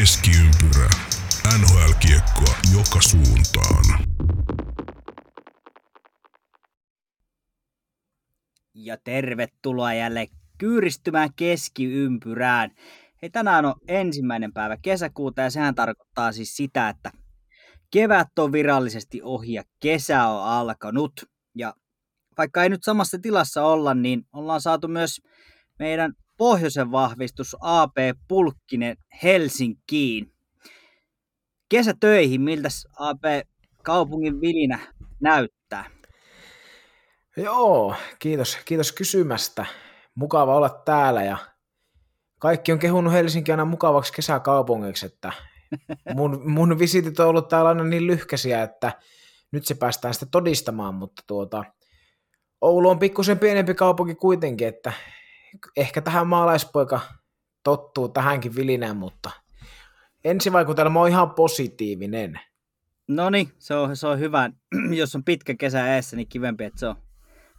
Keskiympyrä. NHL-kiekkoa joka suuntaan. Ja tervetuloa jälleen kyyristymään keskiympyrään. Hei, tänään on ensimmäinen päivä kesäkuuta ja sehän tarkoittaa siis sitä, että kevät on virallisesti ohi ja kesä on alkanut. Ja vaikka ei nyt samassa tilassa olla, niin ollaan saatu myös meidän pohjoisen vahvistus AP Pulkkinen Helsinkiin. Kesätöihin, miltä AP kaupungin vilinä näyttää? Joo, kiitos, kiitos kysymästä. Mukava olla täällä ja kaikki on kehunut Helsinki aina mukavaksi kesäkaupungiksi, että mun, mun visitit on ollut täällä aina niin lyhkäisiä, että nyt se päästään sitten todistamaan, mutta tuota, Oulu on pikkusen pienempi kaupunki kuitenkin, että ehkä tähän maalaispoika tottuu tähänkin vilinään, mutta ensivaikutelma on ihan positiivinen. No niin, se on, se on hyvä. Jos on pitkä kesä eessä, niin kivempi, että se on,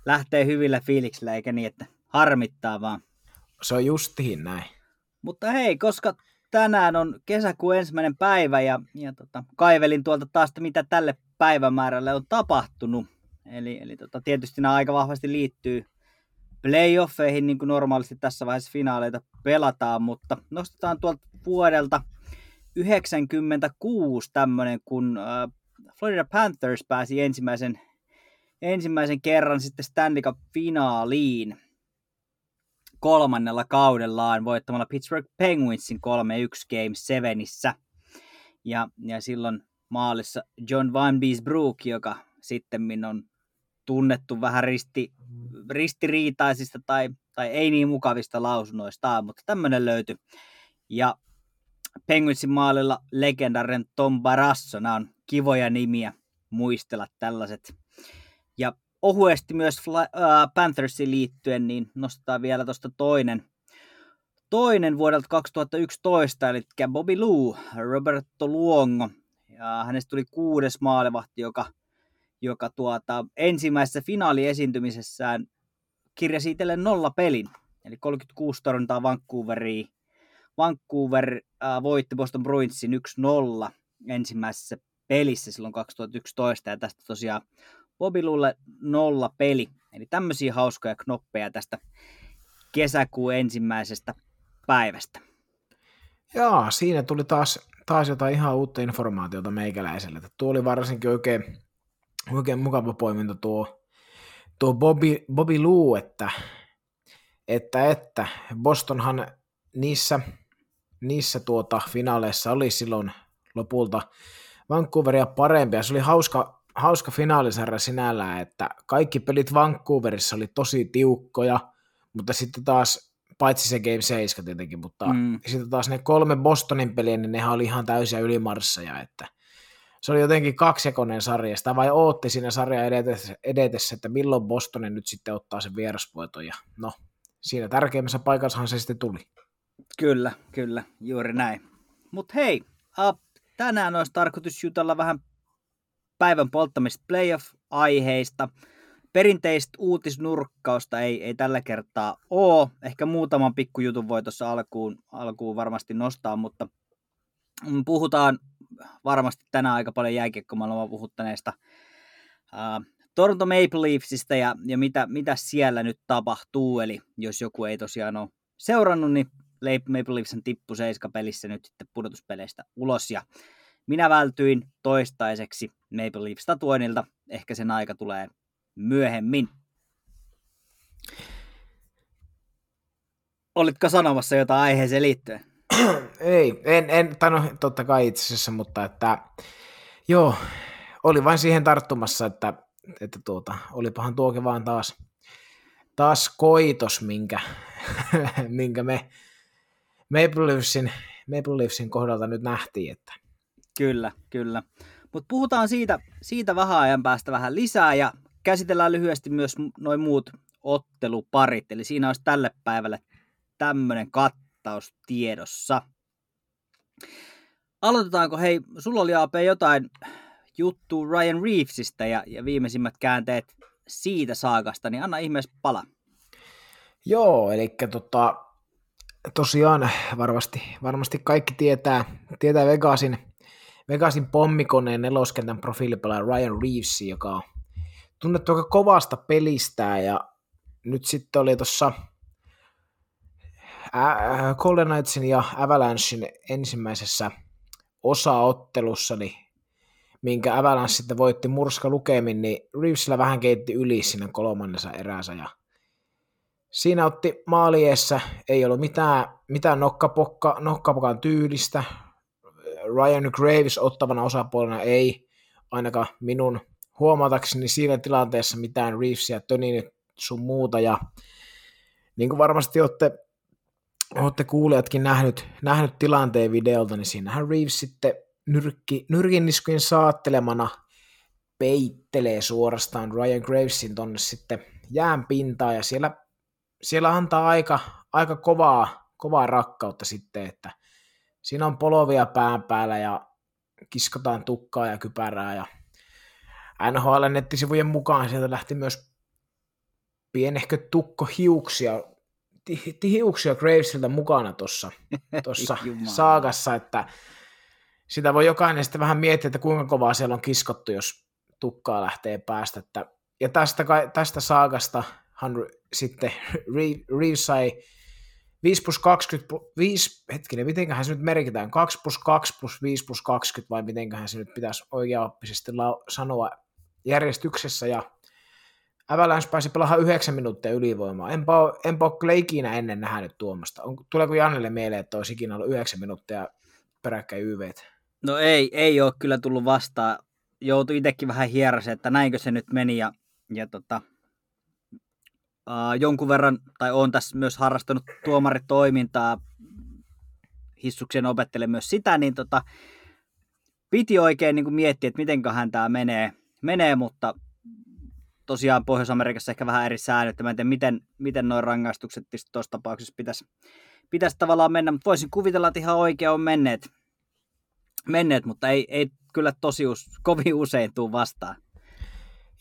lähtee hyvillä fiiliksillä, eikä niin, että harmittaa vaan. Se on justiin näin. Mutta hei, koska tänään on kesäkuun ensimmäinen päivä ja, ja tota, kaivelin tuolta taas, mitä tälle päivämäärälle on tapahtunut. Eli, eli tota, tietysti nämä aika vahvasti liittyy playoffeihin, niin kuin normaalisti tässä vaiheessa finaaleita pelataan, mutta nostetaan tuolta vuodelta 96 tämmöinen, kun äh, Florida Panthers pääsi ensimmäisen, ensimmäisen kerran sitten Stanley Cup-finaaliin kolmannella kaudellaan voittamalla Pittsburgh Penguinsin 3-1 Game 7. Ja, ja silloin maalissa John Van Beesbrook, joka sitten on tunnettu vähän risti, ristiriitaisista tai, tai ei niin mukavista lausunnoistaan, mutta tämmöinen löytyi. Ja Penguinsin maalilla legendaren Tom Barasso, nämä on kivoja nimiä muistella tällaiset. Ja ohuesti myös Fly, uh, Panthersiin liittyen, niin nostetaan vielä tuosta toinen, toinen vuodelta 2011, eli Bobby Lou, Roberto Luongo. Ja hänestä tuli kuudes maalivahti, joka joka tuota, ensimmäisessä finaaliesiintymisessään kirjasi itselleen nolla pelin, eli 36 torjuntaa Vancouveriin. Vancouver äh, voitti Boston Bruinsin 1-0 ensimmäisessä pelissä silloin 2011, ja tästä tosiaan Bobilulle nolla peli. Eli tämmöisiä hauskoja knoppeja tästä kesäkuun ensimmäisestä päivästä. Joo, siinä tuli taas, taas jotain ihan uutta informaatiota meikäläiselle. Tuo oli varsinkin oikein oikein mukava poiminta tuo, tuo Bobby, Bobby Lou, että, että, että Bostonhan niissä, niissä tuota finaaleissa oli silloin lopulta Vancouveria parempia. Se oli hauska, hauska finaalisarja sinällään, että kaikki pelit Vancouverissa oli tosi tiukkoja, mutta sitten taas, paitsi se Game 7 tietenkin, mutta mm. sitten taas ne kolme Bostonin peliä, niin nehän oli ihan täysiä ylimarsseja, että se oli jotenkin kaksijakoinen sarja, sitä vai ootti siinä sarja edetessä, edetessä, että milloin Bostonen nyt sitten ottaa sen vierasvoiton, ja no, siinä tärkeimmässä paikassahan se sitten tuli. Kyllä, kyllä, juuri näin. Mutta hei, uh, tänään olisi tarkoitus jutella vähän päivän polttamista playoff-aiheista. Perinteistä uutisnurkkausta ei, ei tällä kertaa ole. Ehkä muutaman pikkujutun voi tuossa alkuun, alkuun varmasti nostaa, mutta puhutaan varmasti tänään aika paljon jääkiekkomaailmaa puhuttaneesta uh, Toronto Maple Leafsista ja, ja mitä, mitä siellä nyt tapahtuu. Eli jos joku ei tosiaan ole seurannut, niin Maple Leafs tippu pelissä nyt sitten pudotuspeleistä ulos ja minä vältyin toistaiseksi Maple Leafs tatuoinnilta. Ehkä sen aika tulee myöhemmin. Olitko sanomassa jotain aiheeseen liittyen? Ei, en, en, tai no totta kai itse asiassa, mutta että joo, oli vain siihen tarttumassa, että, että tuota, olipahan tuokin vaan taas, taas koitos, minkä, minkä me Maple Leafsin, Maple Leafsin kohdalta nyt nähtiin. Että. Kyllä, kyllä. Mutta puhutaan siitä, siitä vähän ajan päästä vähän lisää ja käsitellään lyhyesti myös noin muut otteluparit. Eli siinä olisi tälle päivälle tämmöinen kat vastaus tiedossa. Aloitetaanko, hei, sulla oli AP jotain juttu Ryan Reevesistä ja, ja viimeisimmät käänteet siitä saakasta, niin anna ihmeessä pala. Joo, eli tota, tosiaan varmasti, varmasti kaikki tietää, tietää Vegasin, Vegasin pommikoneen neloskentän profiilipelaaja Ryan Reeves, joka on tunnettu aika kovasta pelistä ja nyt sitten oli tuossa Golden Knightsin ja Avalanchein ensimmäisessä osaottelussa, niin minkä Avalanche sitten voitti murska lukemin, niin Reevesillä vähän keitti yli sinne kolmannessa erässä ja siinä otti maaliessa, ei ollut mitään, mitään nokkapokka, nokkapokan tyylistä. Ryan Graves ottavana osapuolena ei ainakaan minun huomatakseni siinä tilanteessa mitään Reevesia, Tönini sun muuta ja niin kuin varmasti olette, olette kuulijatkin nähnyt, nähnyt tilanteen videolta, niin siinähän Reeves sitten nyrkki, nyrkinniskujen saattelemana peittelee suorastaan Ryan Gravesin tonne sitten jään pintaa ja siellä, siellä antaa aika, aika kovaa, kovaa rakkautta sitten, että siinä on polovia pään päällä ja kiskotaan tukkaa ja kypärää ja NHL-nettisivujen mukaan sieltä lähti myös pienehkö tukko hiuksia, hiuksia Gravesilta mukana tuossa saakassa, että sitä voi jokainen sitten vähän miettiä, että kuinka kovaa siellä on kiskottu, jos tukkaa lähtee päästä. Että, ja tästä, tästä saakasta sitten Reeves sai 5 plus 20, 5, hetkinen, mitenköhän se nyt merkitään, 2 plus 2 plus 5 plus 20 vai mitenköhän se nyt pitäisi oikeaoppisesti sanoa järjestyksessä ja Avalanche pääsi pelaamaan 9 minuuttia ylivoimaa. Enpä ole, enpä ole ikinä ennen nähnyt tuomasta. On, tuleeko Jannelle mieleen, että olisi ikinä ollut 9 minuuttia peräkkäin YVtä? No ei, ei ole kyllä tullut vastaan. Joutui itsekin vähän hieraseen, että näinkö se nyt meni. Ja, ja tota, uh, jonkun verran, tai on tässä myös harrastanut tuomaritoimintaa, hissuksen opettele myös sitä, niin tota, piti oikein niin kuin miettiä, että mitenköhän tämä menee, menee, mutta tosiaan Pohjois-Amerikassa ehkä vähän eri säännöt, mä en tiedä, miten, miten noin rangaistukset tuossa tapauksessa pitäisi, pitäisi tavallaan mennä, mutta voisin kuvitella, että ihan oikein on menneet, menneet mutta ei, ei kyllä tosi kovin usein tuu vastaan.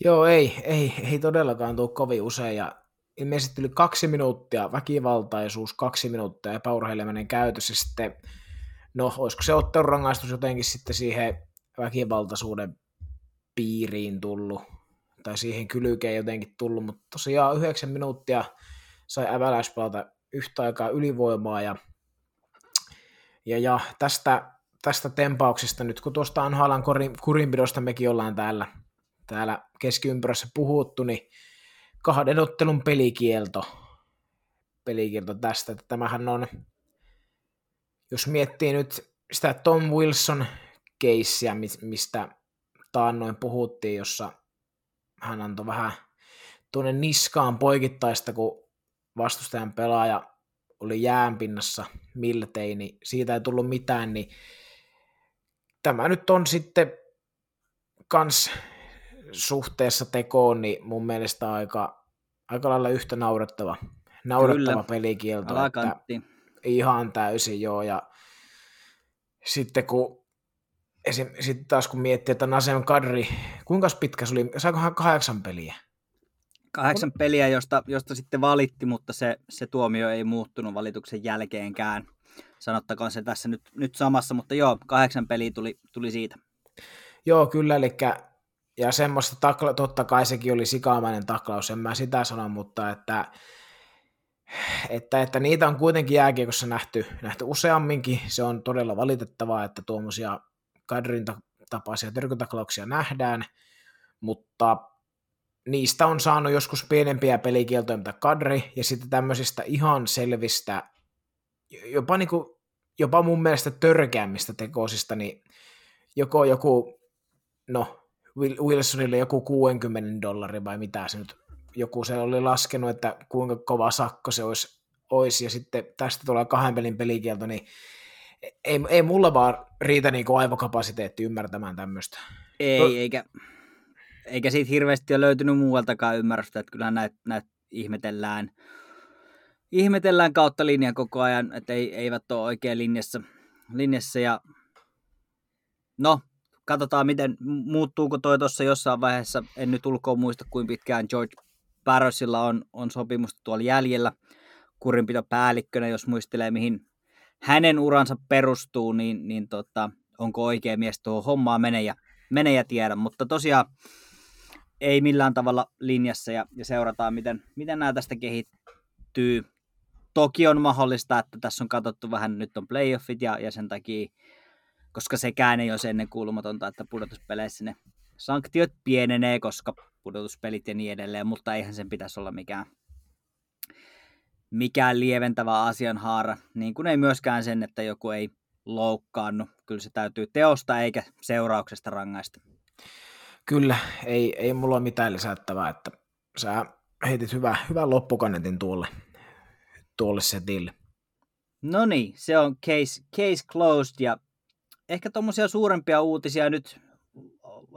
Joo, ei, ei, ei todellakaan tule kovin usein, ja ilmeisesti yli kaksi minuuttia väkivaltaisuus, kaksi minuuttia epäurheileminen käytös, ja sitten, no, olisiko se rangaistus jotenkin sitten siihen väkivaltaisuuden piiriin tullut, tai siihen kylkeen jotenkin tullut, mutta tosiaan yhdeksän minuuttia sai äväläispalta yhtä aikaa ylivoimaa, ja, ja, ja tästä tästä tempauksesta nyt, kun tuosta Anhalan kurinpidosta mekin ollaan täällä, täällä keskiympyrässä puhuttu, niin kahden ottelun pelikielto, pelikielto tästä. Että tämähän on, jos miettii nyt sitä Tom Wilson keissiä, mistä taannoin puhuttiin, jossa hän antoi vähän tuonne niskaan poikittaista, kun vastustajan pelaaja oli jäänpinnassa miltei, niin siitä ei tullut mitään, niin tämä nyt on sitten kans suhteessa tekoon, niin mun mielestä aika, aika lailla yhtä naurettava, naurettava Kyllä. pelikielto. Että ihan täysin joo, ja sitten kun esim, sitten taas kun miettii, että Nasem Kadri, kuinka pitkä se oli, saikohan kahdeksan peliä? Kahdeksan peliä, josta, josta sitten valitti, mutta se, se tuomio ei muuttunut valituksen jälkeenkään sanottakoon se tässä nyt, nyt samassa, mutta joo, kahdeksan peliä tuli, tuli siitä. Joo, kyllä, eli ja semmoista, takla, totta kai sekin oli sikaamainen taklaus, en mä sitä sano, mutta että, että, että niitä on kuitenkin jääkiekossa nähty, nähty useamminkin, se on todella valitettavaa, että tuommoisia kadrin tapaisia törkytaklauksia nähdään, mutta niistä on saanut joskus pienempiä pelikieltoja, mitä kadri, ja sitten tämmöisistä ihan selvistä, jopa niin kuin jopa mun mielestä törkeämmistä tekoisista, niin joko joku, no Wilsonille joku 60 dollari vai mitä se nyt, joku se oli laskenut, että kuinka kova sakko se olisi, olisi ja sitten tästä tulee kahden pelin pelikielto, niin ei, ei mulla vaan riitä niin kuin aivokapasiteetti ymmärtämään tämmöistä. Ei, no, eikä, eikä siitä hirveästi ole löytynyt muualtakaan ymmärrystä, että kyllähän näitä näit ihmetellään ihmetellään kautta linjan koko ajan, että ei, eivät ole oikein linjassa. linjassa ja no, katsotaan miten, muuttuuko toi tuossa jossain vaiheessa, en nyt ulkoa muista kuin pitkään George Barrosilla on, on sopimusta tuolla jäljellä, kurinpitopäällikkönä, jos muistelee mihin hänen uransa perustuu, niin, niin tota, onko oikea mies tuo hommaa mene ja, mene ja tiedä. Mutta tosiaan ei millään tavalla linjassa ja, ja seurataan, miten, miten nämä tästä kehittyy. Toki on mahdollista, että tässä on katsottu vähän, nyt on playoffit ja, ja sen takia, koska sekään ei ole ennen kuulumatonta, että pudotuspeleissä ne sanktiot pienenee, koska pudotuspelit ja niin edelleen, mutta eihän sen pitäisi olla mikään, mikään lieventävä asianhaara, niin kuin ei myöskään sen, että joku ei loukkaannut. Kyllä se täytyy teosta eikä seurauksesta rangaista. Kyllä, ei, ei mulla ole mitään lisättävää, että sä heitit hyvä, hyvän loppukanetin tuolle, tuolle setille. No niin, se on case, case closed ja ehkä tuommoisia suurempia uutisia nyt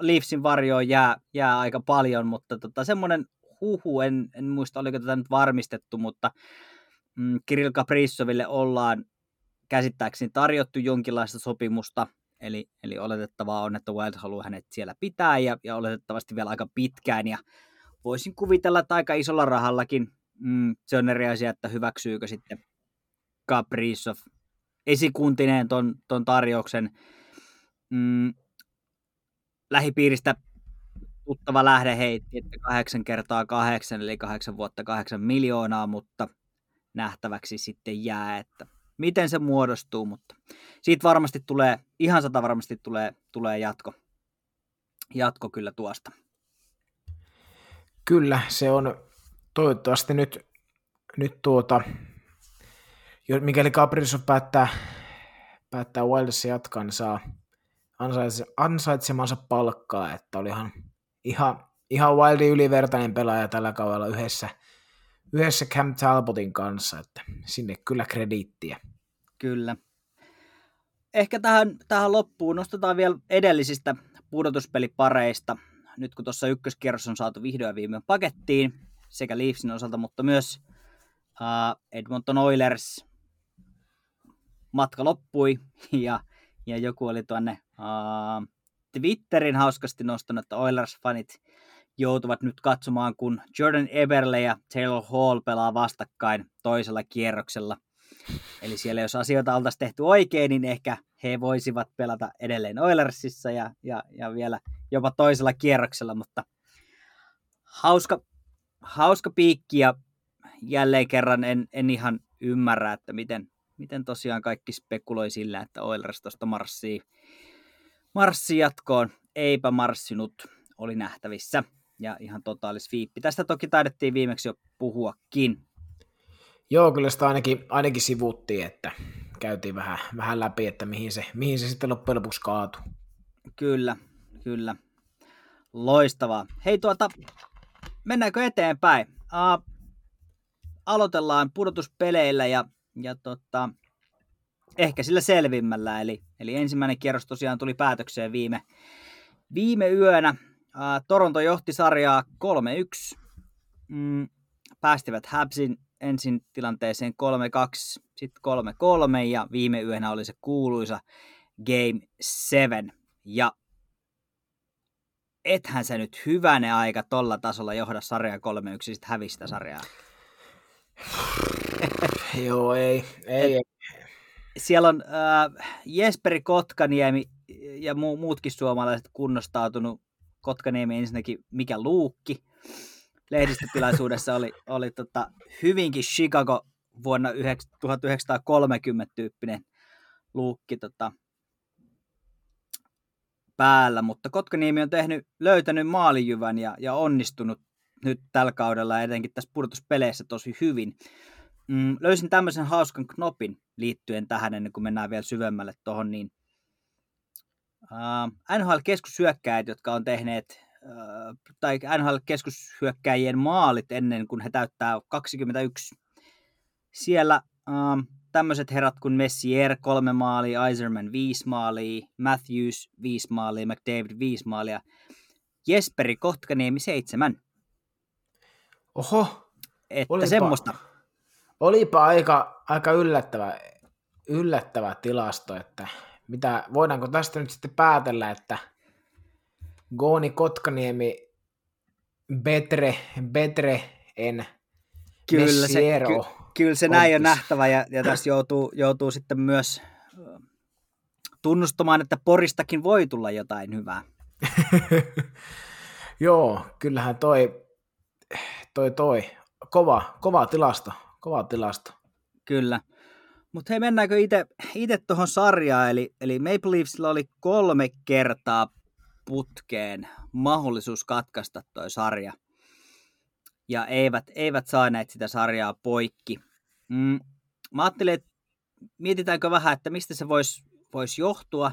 Leafsin varjoon jää, jää aika paljon, mutta tota, semmoinen huhu, en, en muista oliko tätä nyt varmistettu, mutta mm, Kirill Kaprizoville ollaan käsittääkseni tarjottu jonkinlaista sopimusta, eli, eli oletettavaa on, että Wild haluaa hänet siellä pitää ja, ja oletettavasti vielä aika pitkään ja voisin kuvitella, että aika isolla rahallakin mm, se on eri asia, että hyväksyykö sitten Kaprizov esikuntineen ton, ton tarjouksen. Mm, lähipiiristä tuttava lähde heitti, että kahdeksan kertaa kahdeksan, eli kahdeksan vuotta kahdeksan miljoonaa, mutta nähtäväksi sitten jää, että miten se muodostuu, mutta siitä varmasti tulee, ihan sata varmasti tulee, tulee jatko, jatko kyllä tuosta. Kyllä, se on toivottavasti nyt, nyt tuota, mikäli Caprizov päättää, päättää Wildessa jatkaa, niin saa ansaitse, ansaitsemansa palkkaa, että oli ihan, ihan, Wildin ylivertainen pelaaja tällä kaudella yhdessä, yhdessä Cam Talbotin kanssa, että sinne kyllä krediittiä. Kyllä. Ehkä tähän, tähän loppuun nostetaan vielä edellisistä pudotuspelipareista, nyt kun tuossa ykköskierros on saatu vihdoin viimein pakettiin, sekä Leafsin osalta, mutta myös uh, Edmonton Oilers matka loppui ja, ja joku oli tuonne uh, Twitterin hauskasti nostanut, että Oilers-fanit joutuvat nyt katsomaan, kun Jordan Eberle ja Taylor Hall pelaa vastakkain toisella kierroksella. Eli siellä jos asioita oltaisiin tehty oikein, niin ehkä he voisivat pelata edelleen Oilersissa ja, ja, ja vielä jopa toisella kierroksella, mutta hauska, hauska piikki ja jälleen kerran en, en ihan ymmärrä, että miten, miten tosiaan kaikki spekuloi sillä, että Oilers tuosta marssii, marssii jatkoon. Eipä marssinut, oli nähtävissä. Ja ihan totaalis viippi. Tästä toki taidettiin viimeksi jo puhuakin. Joo, kyllä sitä ainakin, ainakin sivuttiin, että käytiin vähän, vähän läpi, että mihin se, mihin se sitten loppujen lopuksi kaatui. Kyllä, kyllä. Loistavaa. Hei tuota, mennäänkö eteenpäin? Uh, aloitellaan pudotuspeleillä ja, ja tota, ehkä sillä selvimmällä. Eli, eli ensimmäinen kierros tosiaan tuli päätökseen viime, viime yönä. Uh, Toronto johti sarjaa 3-1. Mm, päästivät Habsin ensin tilanteeseen 3-2, sitten 3-3 ja viime yönä oli se kuuluisa Game 7. Ja ethän se nyt hyvänä aika tolla tasolla johda sarjaa 3-1 sitten hävistä sarjaa. Joo, ei, ei. Et, siellä on äh, Jesperi Kotkaniemi ja mu- muutkin suomalaiset kunnostautunut. Kotkaniemi ensinnäkin mikä luukki. Lehdistötilaisuudessa oli, oli tota, hyvinkin Chicago vuonna 1930 tyyppinen luukki tota, päällä, mutta Kotkaniemi on tehnyt, löytänyt maalijyvän ja, ja onnistunut nyt tällä kaudella etenkin tässä pudotuspeleissä tosi hyvin. Mm, löysin tämmöisen hauskan knopin liittyen tähän ennen kuin mennään vielä syvemmälle tuohon, niin uh, NHL-keskushyökkäjät, jotka on tehneet, uh, tai NHL-keskushyökkäjien maalit ennen kuin he täyttää 21. Siellä uh, tämmöiset herrat kuin Messier kolme maalia, Iserman viisi maalia, Matthews viisi maalia, McDavid viisi maalia, Jesperi Kotkaniemi seitsemän. Oho, että olipa, semmoista. Olipa aika, aika yllättävä, yllättävä tilasto, että mitä, voidaanko tästä nyt sitten päätellä, että Gooni Kotkaniemi betre, betre en Kyllä se, ky, Kyllä se näin on nähtävä ja, ja tässä joutuu, joutuu sitten myös tunnustamaan, että Poristakin voi tulla jotain hyvää. Joo, kyllähän toi, toi, toi, kova, kova tilasto, kova tilasto. Kyllä. Mutta hei, mennäänkö itse tuohon sarjaan, eli, eli Maple Leafsilla oli kolme kertaa putkeen mahdollisuus katkaista toi sarja. Ja eivät, eivät saaneet sitä sarjaa poikki. Mm, mä ajattelin, että mietitäänkö vähän, että mistä se voisi vois johtua.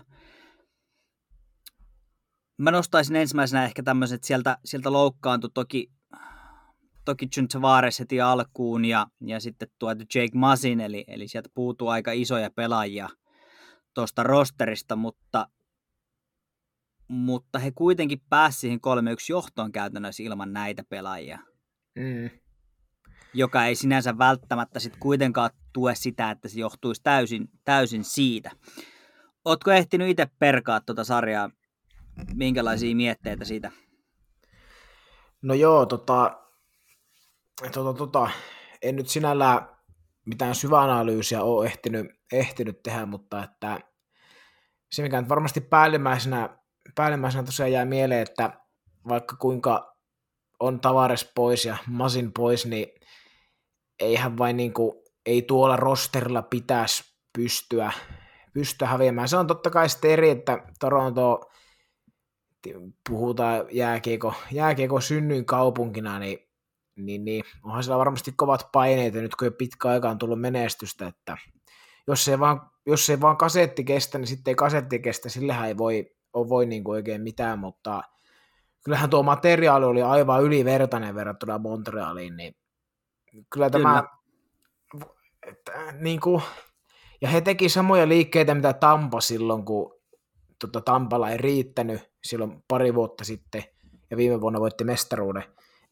Mä nostaisin ensimmäisenä ehkä tämmöiset, sieltä, sieltä loukkaantui toki, toki John Tavares heti alkuun ja, ja sitten tuota Jake Masin, eli, eli sieltä puutuu aika isoja pelaajia tuosta rosterista, mutta, mutta he kuitenkin pääsivät siihen 3-1 johtoon käytännössä ilman näitä pelaajia. Mm. Joka ei sinänsä välttämättä sit kuitenkaan tue sitä, että se johtuisi täysin, täysin siitä. Ootko ehtinyt itse perkaa tuota sarjaa minkälaisia mietteitä siitä? No joo, tota, tota, tota, en nyt sinällään mitään syväanalyysiä ole ehtinyt, ehtinyt tehdä, mutta että se, mikä nyt varmasti päällimmäisenä, päällimmäisenä tosiaan jää mieleen, että vaikka kuinka on Tavares pois ja Masin pois, niin eihän vain niin kuin, ei tuolla rosterilla pitäisi pystyä, pystyä häviämään. Se on totta kai sitten eri, että Toronto puhutaan jääkiekko, jääkiekko synnyin kaupunkina, niin, niin, niin onhan siellä varmasti kovat paineet, ja nyt kun jo pitkä aika on tullut menestystä, että jos ei vaan, jos ei vaan kasetti kestä, niin sitten ei kasetti kestä, sillähän ei voi, voi niin kuin oikein mitään, mutta kyllähän tuo materiaali oli aivan ylivertainen verrattuna Montrealiin, niin kyllä tämä, kyllä. Että, niin kuin, ja he teki samoja liikkeitä, mitä Tampa silloin, kun tota, Tampalla ei riittänyt silloin pari vuotta sitten, ja viime vuonna voitti mestaruuden,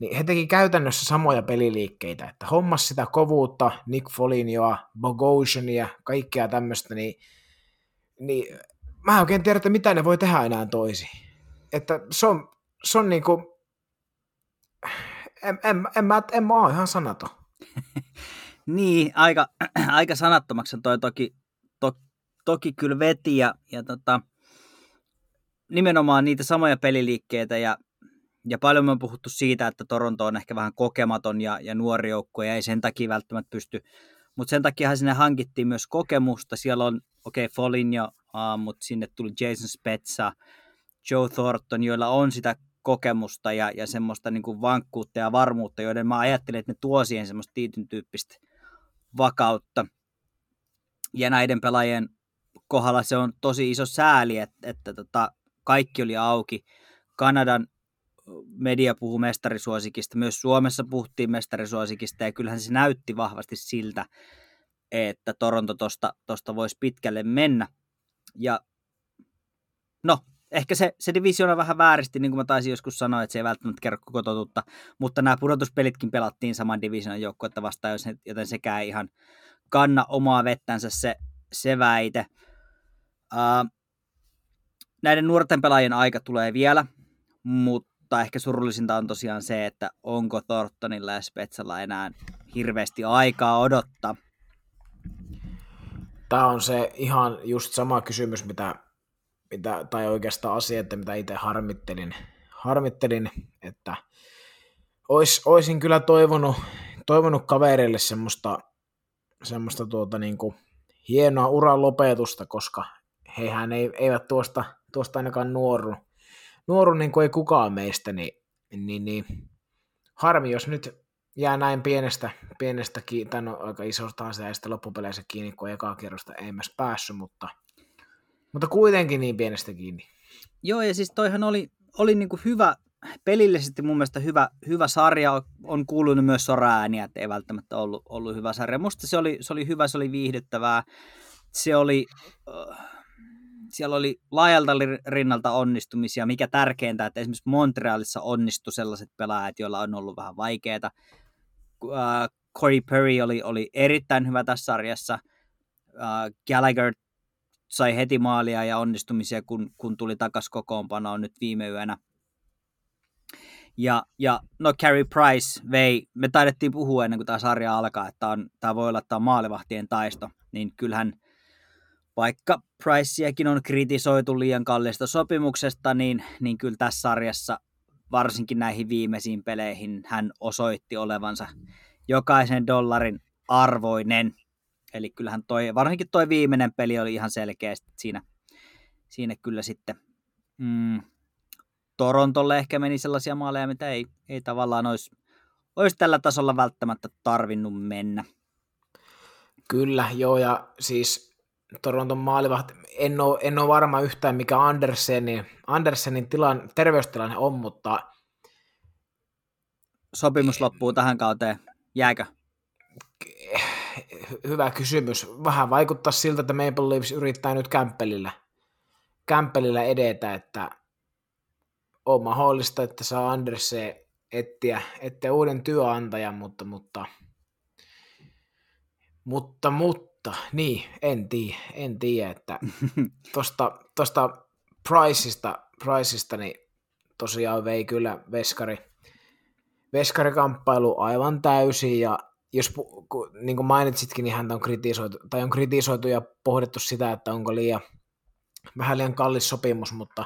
niin he teki käytännössä samoja peliliikkeitä, että hommas sitä kovuutta, Nick Folignoa, Bogosiania, kaikkea tämmöistä, niin, niin mä en oikein tiedä, että mitä ne voi tehdä enää toisin. Että se on, se on niinku, en, en, en, mä, en mä ole ihan sanaton. niin, aika, aika sanattomaksi toi toki, to, toki kyllä veti ja, ja tota, nimenomaan niitä samoja peliliikkeitä ja, ja paljon me on puhuttu siitä, että Toronto on ehkä vähän kokematon ja, ja nuori joukko ja ei sen takia välttämättä pysty, mutta sen takia sinne hankittiin myös kokemusta. Siellä on, okei, okay, Foligno, uh, mutta sinne tuli Jason Spezza, Joe Thornton, joilla on sitä kokemusta ja, ja semmoista niin kuin vankkuutta ja varmuutta, joiden mä ajattelin, että ne tuo siihen semmoista tietyn tyyppistä vakautta. Ja näiden pelaajien kohdalla se on tosi iso sääli, että, että tota, kaikki oli auki. Kanadan media puhuu mestarisuosikista, myös Suomessa puhuttiin mestarisuosikista, ja kyllähän se näytti vahvasti siltä, että Toronto tosta, tosta voisi pitkälle mennä. Ja no, ehkä se, se divisiona vähän vääristi, niin kuin mä taisin joskus sanoa, että se ei välttämättä kerro koko totuutta, mutta nämä pudotuspelitkin pelattiin saman divisionan joukkuetta vastaan, joten sekään ei ihan kanna omaa vettänsä se, se väite. Uh, näiden nuorten pelaajien aika tulee vielä, mutta ehkä surullisinta on tosiaan se, että onko Thorntonilla ja Spetsalla enää hirveästi aikaa odottaa. Tämä on se ihan just sama kysymys, mitä, mitä tai oikeastaan asia, että mitä itse harmittelin, harmittelin että ois, oisin kyllä toivonut, toivonut kavereille semmoista, semmoista tuota niin kuin hienoa uran lopetusta, koska hehän ei, eivät tuosta tuosta ainakaan nuoru. Nuoru niin kuin ei kukaan meistä, niin, niin, niin harmi, jos nyt jää näin pienestä, pienestä kiinni, tai no, aika isosta asiaa ja sitten loppupeleissä kiinni, kun ekaa kierrosta ei myös päässyt, mutta, mutta kuitenkin niin pienestä kiinni. Joo, ja siis toihan oli, oli niin kuin hyvä, pelillisesti mun mielestä hyvä, hyvä sarja, on kuulunut myös sora-ääniä, että ei välttämättä ollut, ollut hyvä sarja. Musta se oli, se oli hyvä, se oli viihdyttävää, se oli, uh, siellä oli laajalta rinnalta onnistumisia, mikä tärkeintä, että esimerkiksi Montrealissa onnistui sellaiset pelaajat, joilla on ollut vähän vaikeaa. Uh, Corey Perry oli, oli erittäin hyvä tässä sarjassa. Uh, Gallagher sai heti maalia ja onnistumisia, kun, kun tuli takaisin kokoonpanoon nyt viime yönä. Ja, ja no Carey Price vei, me taidettiin puhua ennen kuin tämä sarja alkaa, että tämä voi olla tämä maalivahtien taisto, niin kyllähän vaikka Priceäkin on kritisoitu liian kallista sopimuksesta, niin, niin kyllä tässä sarjassa varsinkin näihin viimeisiin peleihin hän osoitti olevansa jokaisen dollarin arvoinen. Eli kyllähän toi, varsinkin toi viimeinen peli oli ihan selkeä siinä, siinä kyllä sitten mm, Torontolle ehkä meni sellaisia maaleja, mitä ei, ei tavallaan olisi, olisi tällä tasolla välttämättä tarvinnut mennä. Kyllä, joo, ja siis Toronton maalivahti, en ole, en ole varma yhtään mikä Andersenin, Andersenin tilan, terveystilanne on, mutta... Sopimus loppuu tähän kauteen, jääkö? Hyvä kysymys. Vähän vaikuttaa siltä, että Maple Leafs yrittää nyt kämppelillä, kämppelillä edetä, että on mahdollista, että saa Andersen etsiä, etsiä uuden työnantajan, mutta, mutta, mutta, mutta, niin, en tiedä, en tiedä, että tosta, tosta Priceista, Priceista niin tosiaan vei kyllä veskari, veskarikamppailu aivan täysin ja jos niin kuin mainitsitkin, niin häntä on kritisoitu, tai on kritisoitu ja pohdittu sitä, että onko liian vähän liian kallis sopimus, mutta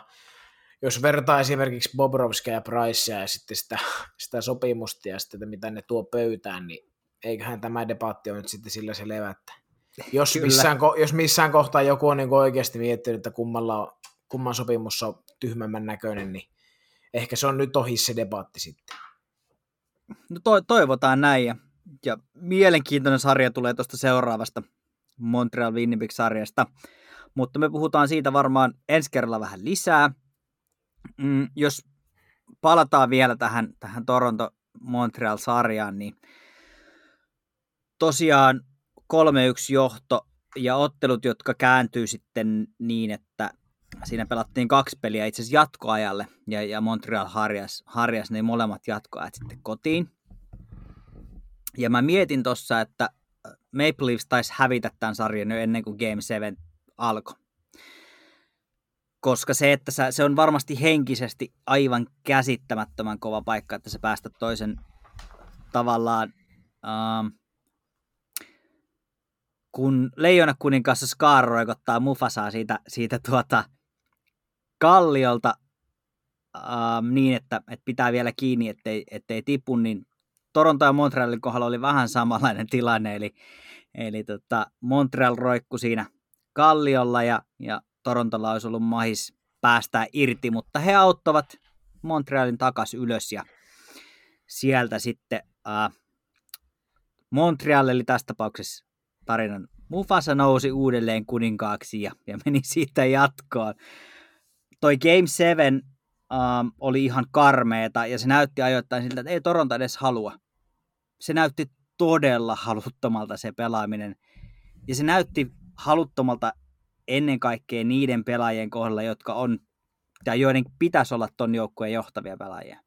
jos vertaa esimerkiksi Bobrovskia ja Pricea ja sitten sitä, sitä sopimusta ja sitten, mitä ne tuo pöytään, niin eiköhän tämä debatti ole nyt sitten sillä selvä, että jos missään, jos missään kohtaa joku on niin oikeasti miettinyt, että kummalla, kumman sopimus on tyhmemmän näköinen, niin ehkä se on nyt ohi se debatti sitten. No to- toivotaan näin ja, ja mielenkiintoinen sarja tulee tuosta seuraavasta Montreal Winnipeg-sarjasta, mutta me puhutaan siitä varmaan ensi kerralla vähän lisää, mm, jos palataan vielä tähän, tähän Toronto-Montreal-sarjaan, niin tosiaan 3-1 johto ja ottelut, jotka kääntyy sitten niin, että siinä pelattiin kaksi peliä itse asiassa jatkoajalle ja, ja Montreal harjas, harjas ne molemmat jatkoajat sitten kotiin. Ja mä mietin tuossa, että Maple Leafs taisi hävitä tämän sarjan jo ennen kuin Game 7 alkoi koska se, että sä, se on varmasti henkisesti aivan käsittämättömän kova paikka, että sä päästä toisen tavallaan, ähm, kun Leijona kuninkaassa Scar roikottaa Mufasaa siitä, siitä tuota kalliolta ähm, niin, että, että pitää vielä kiinni, ettei, ettei tipu, niin Toronto ja Montrealin kohdalla oli vähän samanlainen tilanne, eli, eli tota, Montreal roikku siinä kalliolla ja, ja Torontolla olisi ollut mahis päästää irti, mutta he auttavat Montrealin takas ylös ja sieltä sitten äh, Montreal, eli tässä tapauksessa tarinan Mufasa nousi uudelleen kuninkaaksi ja, ja meni siitä jatkoon. Toi Game 7 ähm, oli ihan karmeeta ja se näytti ajoittain siltä, että ei Toronto edes halua. Se näytti todella haluttomalta se pelaaminen. Ja se näytti haluttomalta ennen kaikkea niiden pelaajien kohdalla, jotka on, tai joiden pitäisi olla ton joukkueen johtavia pelaajia.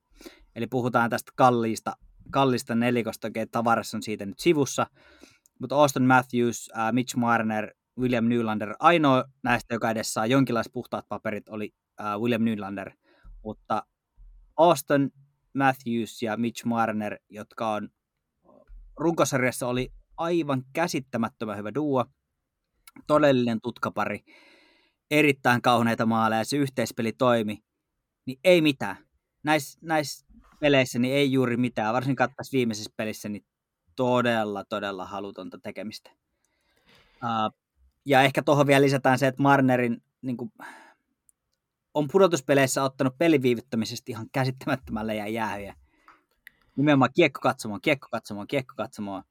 Eli puhutaan tästä kalliista, kallista nelikosta, okei, Tavares on siitä nyt sivussa, mutta Austin Matthews, uh, Mitch Marner, William Nylander, ainoa näistä, joka edes saa jonkinlaiset puhtaat paperit, oli uh, William Nylander, mutta Austin Matthews ja Mitch Marner, jotka on runkosarjassa oli aivan käsittämättömän hyvä duo, todellinen tutkapari, erittäin kauneita maaleja, se yhteispeli toimi, niin ei mitään. Näissä näis peleissä niin ei juuri mitään, varsinkin tässä viimeisessä pelissä niin todella, todella halutonta tekemistä. Uh, ja ehkä tuohon vielä lisätään se, että Marnerin niin kuin, on pudotuspeleissä ottanut peliviivyttämisestä ihan käsittämättömälle ja jäähyjä. Nimenomaan kiekko katsomaan, kiekko katsomaan, kiekko katsomaan.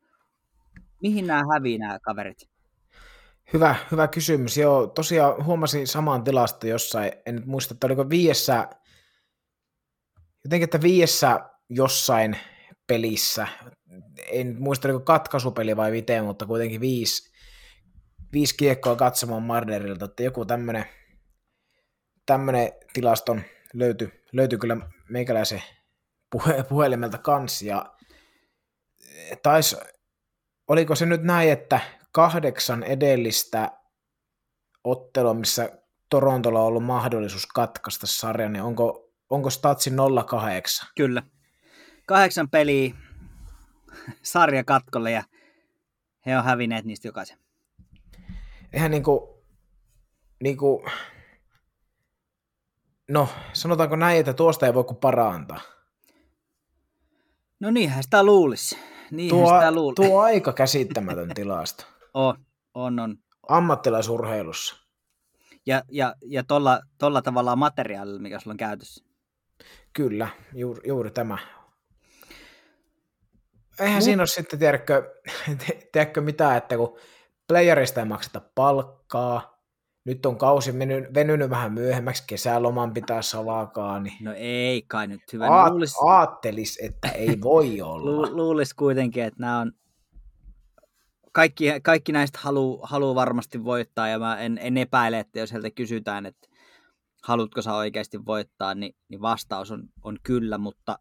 Mihin nämä hävii nämä kaverit? Hyvä, hyvä kysymys. Joo, tosiaan huomasin saman tilasta jossain, en nyt muista, että oliko viiessä, jotenkin, että viiessä jossain pelissä, en muista, oliko katkaisupeli vai miten, mutta kuitenkin viisi, viisi kiekkoa katsomaan Marderilta, että joku tämmöinen tilaston löytyi, löytyi kyllä meikäläisen puhe, puhelimelta kanssa, ja tais, oliko se nyt näin, että kahdeksan edellistä ottelua, missä Torontolla on ollut mahdollisuus katkaista sarja, niin onko onko statsi 08? Kyllä. Kahdeksan peliä sarja katkolle ja he on hävinneet niistä jokaisen. Eihän niinku, niinku, no sanotaanko näin, että tuosta ei voi kuin parantaa. No niinhän sitä luulisi. Niinhän Tuo, sitä luulisi. tuo aika käsittämätön tilasto. On, on, on. Ammattilaisurheilussa. Ja, ja, ja tolla, tolla tavalla materiaalilla, mikä sulla on käytössä. Kyllä, juuri, juuri tämä. Eihän Mut... siinä ole sitten, tiedätkö, tiedätkö mitään, että kun playerista ei makseta palkkaa, nyt on kausi venynyt, venynyt vähän myöhemmäksi, kesäloman pitää salakaa, niin No ei kai nyt hyvä. aat, luulis, aattelis, että ei voi olla. lu, luulis kuitenkin, että nämä on kaikki, kaikki näistä haluaa haluu varmasti voittaa, ja mä en, en epäile, että jos heiltä kysytään, että haluatko sä oikeasti voittaa, niin, niin vastaus on, on kyllä, mutta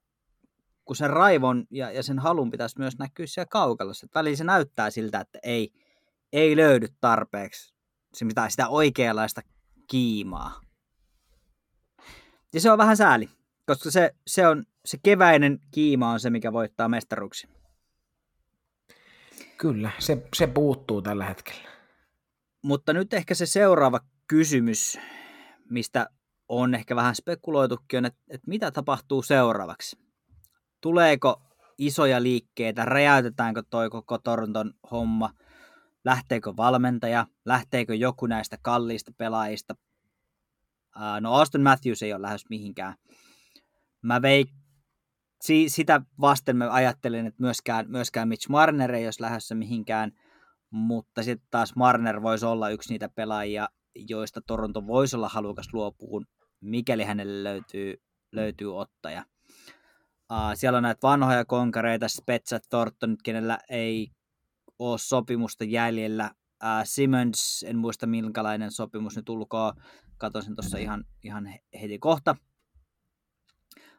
kun sen raivon ja, ja sen halun pitäisi myös näkyä siellä kaukalossa. Välillä se näyttää siltä, että ei, ei löydy tarpeeksi se, mitä, sitä oikeanlaista kiimaa. Ja se on vähän sääli, koska se, se, on, se keväinen kiima on se, mikä voittaa mestaruuksia. Kyllä, se, se puuttuu tällä hetkellä. Mutta nyt ehkä se seuraava kysymys, mistä on ehkä vähän spekuloitukin, on, että, että mitä tapahtuu seuraavaksi? Tuleeko isoja liikkeitä, räjäytetäänkö toi koko Toronton homma, lähteekö valmentaja, lähteekö joku näistä kalliista pelaajista? No Austin Matthews ei ole lähes mihinkään. Mä veik, si, sitä vasten mä ajattelin, että myöskään, myöskään Mitch Marner ei olisi lähdössä mihinkään, mutta sitten taas Marner voisi olla yksi niitä pelaajia, joista Toronto voisi olla halukas luopuun, mikäli hänelle löytyy, löytyy ottaja. Uh, siellä on näitä vanhoja konkareita, Spetsat, Thornton, kenellä ei ole sopimusta jäljellä. Uh, Simmons, en muista minkälainen sopimus nyt ulkoa, katsoin sen tuossa ihan, ihan heti kohta.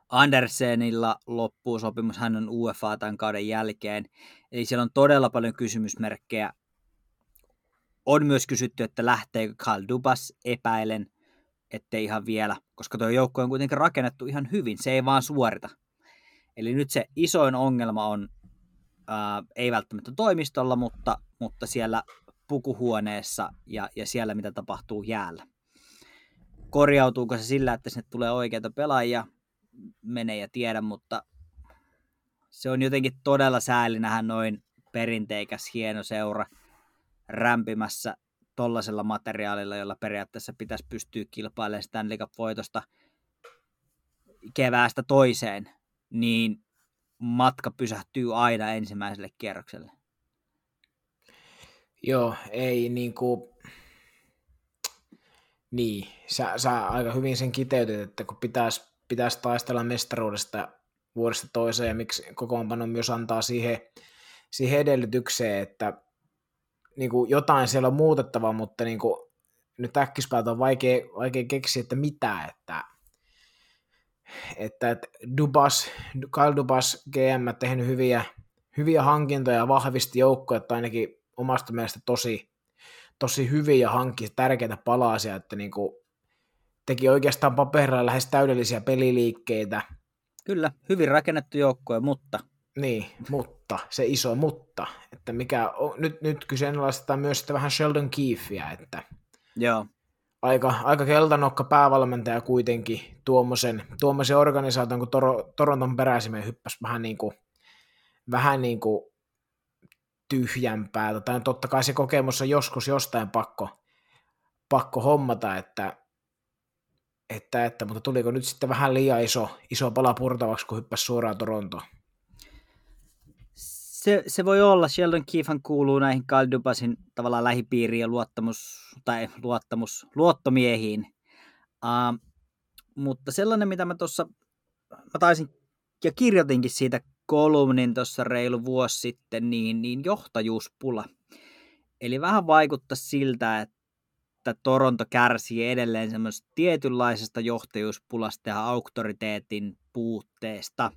Andersenilla loppuu sopimus, hän on UFA tämän kauden jälkeen. Eli siellä on todella paljon kysymysmerkkejä. On myös kysytty, että lähteekö Kyle Dubas, epäilen, ettei ihan vielä, koska tuo joukko on kuitenkin rakennettu ihan hyvin, se ei vaan suorita. Eli nyt se isoin ongelma on, ää, ei välttämättä toimistolla, mutta, mutta siellä pukuhuoneessa ja, ja siellä, mitä tapahtuu jäällä. Korjautuuko se sillä, että sinne tulee oikeita pelaajia, mene ja tiedä, mutta se on jotenkin todella sääli nähdä noin perinteikäs hieno seura rämpimässä tollaisella materiaalilla, jolla periaatteessa pitäisi pystyä kilpailemaan Stanley Cup-voitosta keväästä toiseen, niin matka pysähtyy aina ensimmäiselle kierrokselle. Joo, ei niin kuin... Niin, sä, sä aika hyvin sen kiteytit, että kun pitäisi, pitäisi taistella mestaruudesta vuodesta toiseen, ja miksi kokoonpano myös antaa siihen, siihen edellytykseen, että niin kuin jotain siellä on muutettava, mutta niin kuin, nyt äkkispäältä on vaikea, vaikea keksiä, että mitä, että, että, että Dubas, Kyle Dubas GM tehnyt hyviä, hyviä hankintoja, vahvisti joukkoja, että ainakin omasta mielestä tosi, tosi hyviä ja hankki tärkeitä palasia, että niin kuin teki oikeastaan paperilla lähes täydellisiä peliliikkeitä. Kyllä, hyvin rakennettu joukkue, mutta... Niin, mutta, se iso mutta, että mikä on, nyt, nyt kyseenalaistetaan myös sitä vähän Sheldon Keefeä, että Joo. Aika, aika keltanokka päävalmentaja kuitenkin tuommoisen, tuommoisen organisaation kuin Toro, Toronton peräisimen hyppäsi vähän niin kuin, vähän niin kuin tyhjämpää. Tai totta kai se kokemus on joskus jostain pakko, pakko hommata, että, että, että, mutta tuliko nyt sitten vähän liian iso, iso pala purtavaksi, kun hyppäsi suoraan Torontoon? Se, se voi olla. Sheldon Keefan kuuluu näihin Kaldubasin tavallaan lähipiiriin ja luottamus, tai luottamus, luottomiehiin. Uh, mutta sellainen, mitä mä tuossa, mä taisin ja kirjoitinkin siitä kolumnin tuossa reilu vuosi sitten, niin, niin johtajuuspula. Eli vähän vaikuttaa siltä, että Toronto kärsii edelleen semmoisesta tietynlaisesta johtajuuspulasta ja auktoriteetin puutteesta.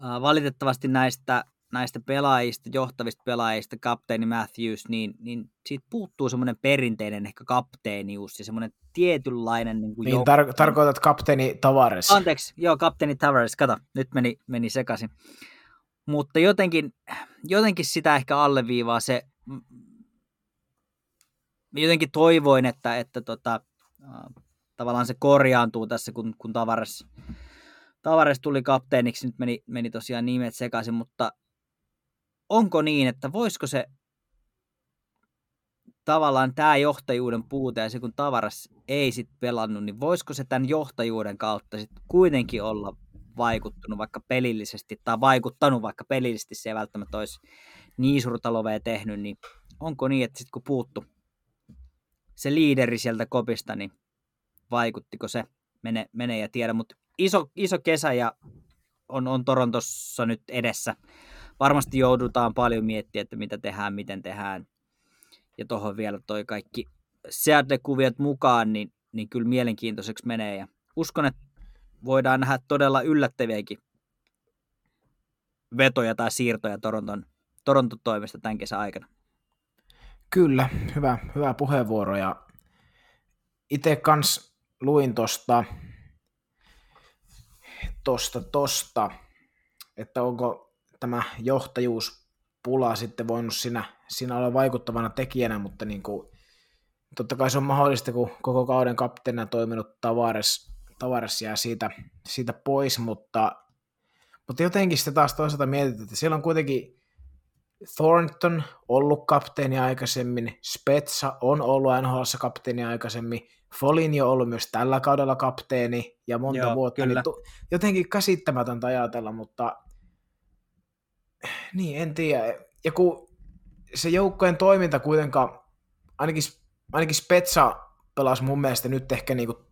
Valitettavasti näistä näistä pelaajista, johtavista pelaajista, kapteeni Matthews, niin, niin siitä puuttuu semmoinen perinteinen ehkä kapteenius ja semmoinen tietynlainen... Niin, niin jouk- tar- tarkoitat kapteeni Tavares. Anteeksi, joo, kapteeni Tavares, kato, nyt meni, meni sekaisin. Mutta jotenkin, jotenkin sitä ehkä alleviivaa se, jotenkin toivoin, että, että tota, tavallaan se korjaantuu tässä, kun, kun Tavares, Tavares tuli kapteeniksi, nyt meni, meni tosiaan nimet sekaisin, mutta onko niin, että voisiko se tavallaan tämä johtajuuden puute ja se kun Tavares ei sitten pelannut, niin voisiko se tämän johtajuuden kautta sitten kuitenkin olla vaikuttunut vaikka pelillisesti, tai vaikuttanut vaikka pelillisesti se ei välttämättä olisi niin suurta lovea tehnyt, niin onko niin, että sitten kun puuttu se liideri sieltä kopista, niin vaikuttiko se, mene, mene ja tiedä, mutta iso, iso kesä ja on, on Torontossa nyt edessä. Varmasti joudutaan paljon miettiä, että mitä tehdään, miten tehdään. Ja tuohon vielä toi kaikki Seattle-kuviot mukaan, niin, niin kyllä mielenkiintoiseksi menee. Ja uskon, että voidaan nähdä todella yllättäviäkin vetoja tai siirtoja Toronton, Toronton toimesta tämän kesän aikana. Kyllä, hyvä, hyvä puheenvuoro ja itse kans luin tosta, tosta, tosta, että onko tämä johtajuuspula sitten voinut siinä, siinä olla vaikuttavana tekijänä, mutta niin kuin, totta kai se on mahdollista, kun koko kauden kapteenina toiminut Tavares, Tavares jää siitä, siitä pois, mutta, mutta jotenkin sitä taas toisaalta mietitään, että siellä on kuitenkin Thornton ollut kapteeni aikaisemmin, Spetsa on ollut NHL kapteeni aikaisemmin, Foligno on ollut myös tällä kaudella kapteeni ja monta Joo, vuotta. Niin tu- jotenkin käsittämätöntä ajatella, mutta niin, en tiedä. Ja kun se joukkojen toiminta kuitenkaan, ainakin, ainakin Spetsa pelasi mun mielestä nyt ehkä niinku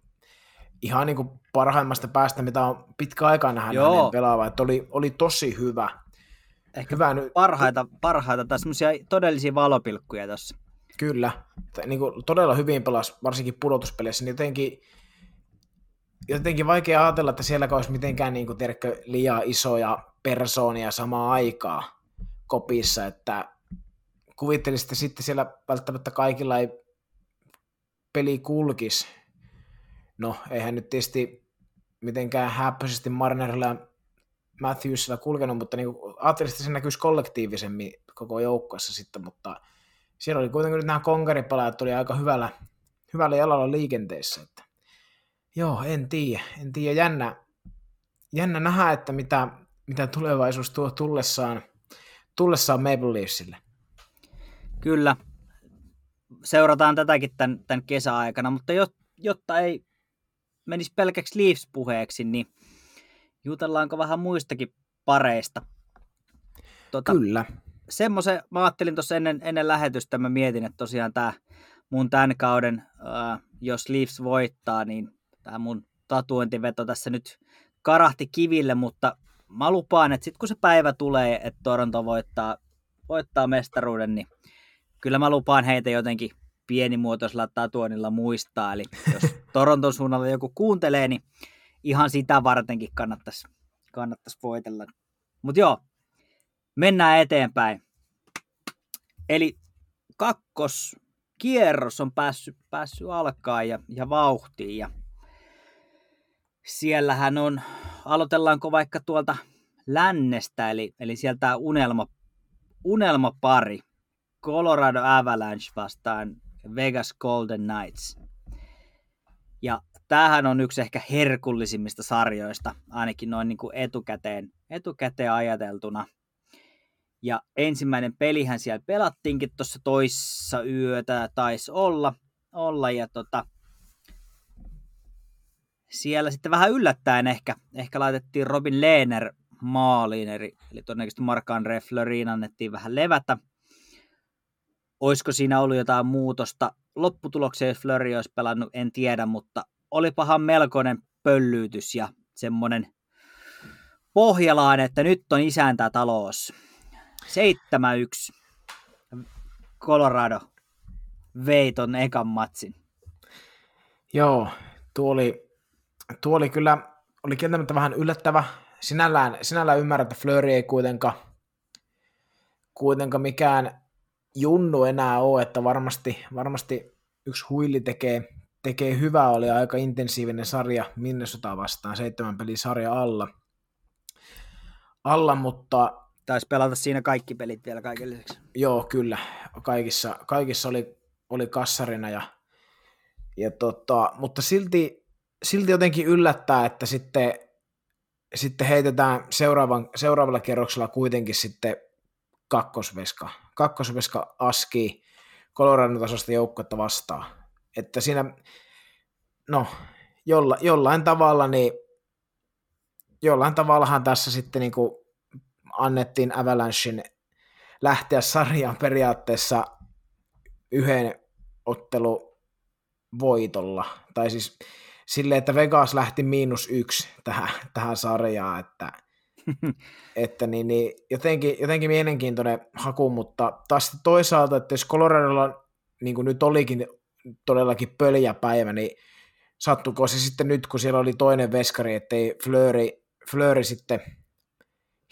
ihan niinku parhaimmasta päästä, mitä on pitkä aikaa nähdä hänen pelaava, että oli, oli tosi hyvä. Ehkä hyvä parhaita, parhaita tai semmoisia todellisia valopilkkuja tässä. Kyllä, niin kuin todella hyvin pelasi, varsinkin pudotuspeleissä, niin jotenkin, jotenkin vaikea ajatella, että siellä olisi mitenkään niin kuin, tiedätkö, liian isoja persoonia samaan aikaa kopissa, että kuvittelisitte sitten siellä välttämättä kaikilla ei peli kulkisi. No, eihän nyt tietysti mitenkään häppöisesti Marnerilla ja Matthewsilla kulkenut, mutta niin ajattelisin, että se näkyisi kollektiivisemmin koko joukkueessa sitten, mutta siellä oli kuitenkin nyt nämä konkaripalaajat tuli aika hyvällä, hyvällä jalalla liikenteessä. Että, joo, en tiedä. En tiedä. Jännä, jännä nähdä, että mitä, mitä tulevaisuus tuo tullessaan, tullessaan Maple Leafsille. Kyllä. Seurataan tätäkin tämän, tämän kesäaikana, mutta jotta ei menisi pelkäksi Leafs-puheeksi, niin jutellaanko vähän muistakin pareista? Tuota, Kyllä semmoisen, mä ajattelin tuossa ennen, ennen lähetystä, mä mietin, että tosiaan tämä mun tämän kauden, äh, jos Leafs voittaa, niin tämä mun tatuointiveto tässä nyt karahti kiville, mutta mä lupaan, että sitten kun se päivä tulee, että Toronto voittaa, voittaa mestaruuden, niin kyllä mä lupaan heitä jotenkin pienimuotoisella tatuoinnilla muistaa. Eli jos Toronton suunnalla joku kuuntelee, niin ihan sitä vartenkin kannattaisi, kannattaisi voitella. Mutta joo, mennään eteenpäin. Eli kakkoskierros on päässyt, päässyt alkaa ja, ja vauhtiin. Ja siellähän on, aloitellaanko vaikka tuolta lännestä, eli, eli sieltä unelma, unelmapari. Colorado Avalanche vastaan Vegas Golden Knights. Ja tämähän on yksi ehkä herkullisimmista sarjoista, ainakin noin niin kuin etukäteen, etukäteen ajateltuna. Ja ensimmäinen pelihän siellä pelattiinkin tuossa toissa yötä, taisi olla. olla ja tota, siellä sitten vähän yllättäen ehkä, ehkä laitettiin Robin Lehner maaliin, eli, eli todennäköisesti Mark-André Fleurin annettiin vähän levätä. Olisiko siinä ollut jotain muutosta? Lopputulokseen, jos Fleury olisi pelannut, en tiedä, mutta olipahan melkoinen pöllyytys ja semmoinen pohjalainen, että nyt on isäntä talous. 7-1 Colorado vei ton ekan matsin. Joo, tuo oli, tuo oli kyllä, oli kieltämättä vähän yllättävä. Sinällään, sinällään ymmärrän, että Fleury ei kuitenkaan, kuitenkaan mikään junnu enää ole, että varmasti, varmasti yksi huili tekee, tekee hyvää, oli aika intensiivinen sarja Minnesota vastaan, seitsemän pelin sarja alla, alla mutta Taisi pelata siinä kaikki pelit vielä kaiken lisäksi. Joo, kyllä. Kaikissa, kaikissa oli, oli kassarina. Ja, ja tota, mutta silti, silti jotenkin yllättää, että sitten, sitten heitetään seuraavan, seuraavalla kierroksella kuitenkin sitten kakkosveska. Kakkosveska aski Coloradon tasosta joukkuetta vastaan. Että siinä, no, jolla, jollain tavalla, niin jollain tavallahan tässä sitten niin kuin annettiin Avalanchein lähteä sarjaan periaatteessa yhden ottelu voitolla. Tai siis silleen, että Vegas lähti miinus yksi tähän, tähän sarjaan, että, että niin, niin, jotenkin, jotenkin mielenkiintoinen haku, mutta taas toisaalta, että jos Coloradolla niin kuin nyt olikin todellakin pöljä päivä, niin sattuko se sitten nyt, kun siellä oli toinen veskari, ettei Flööri, Flööri sitten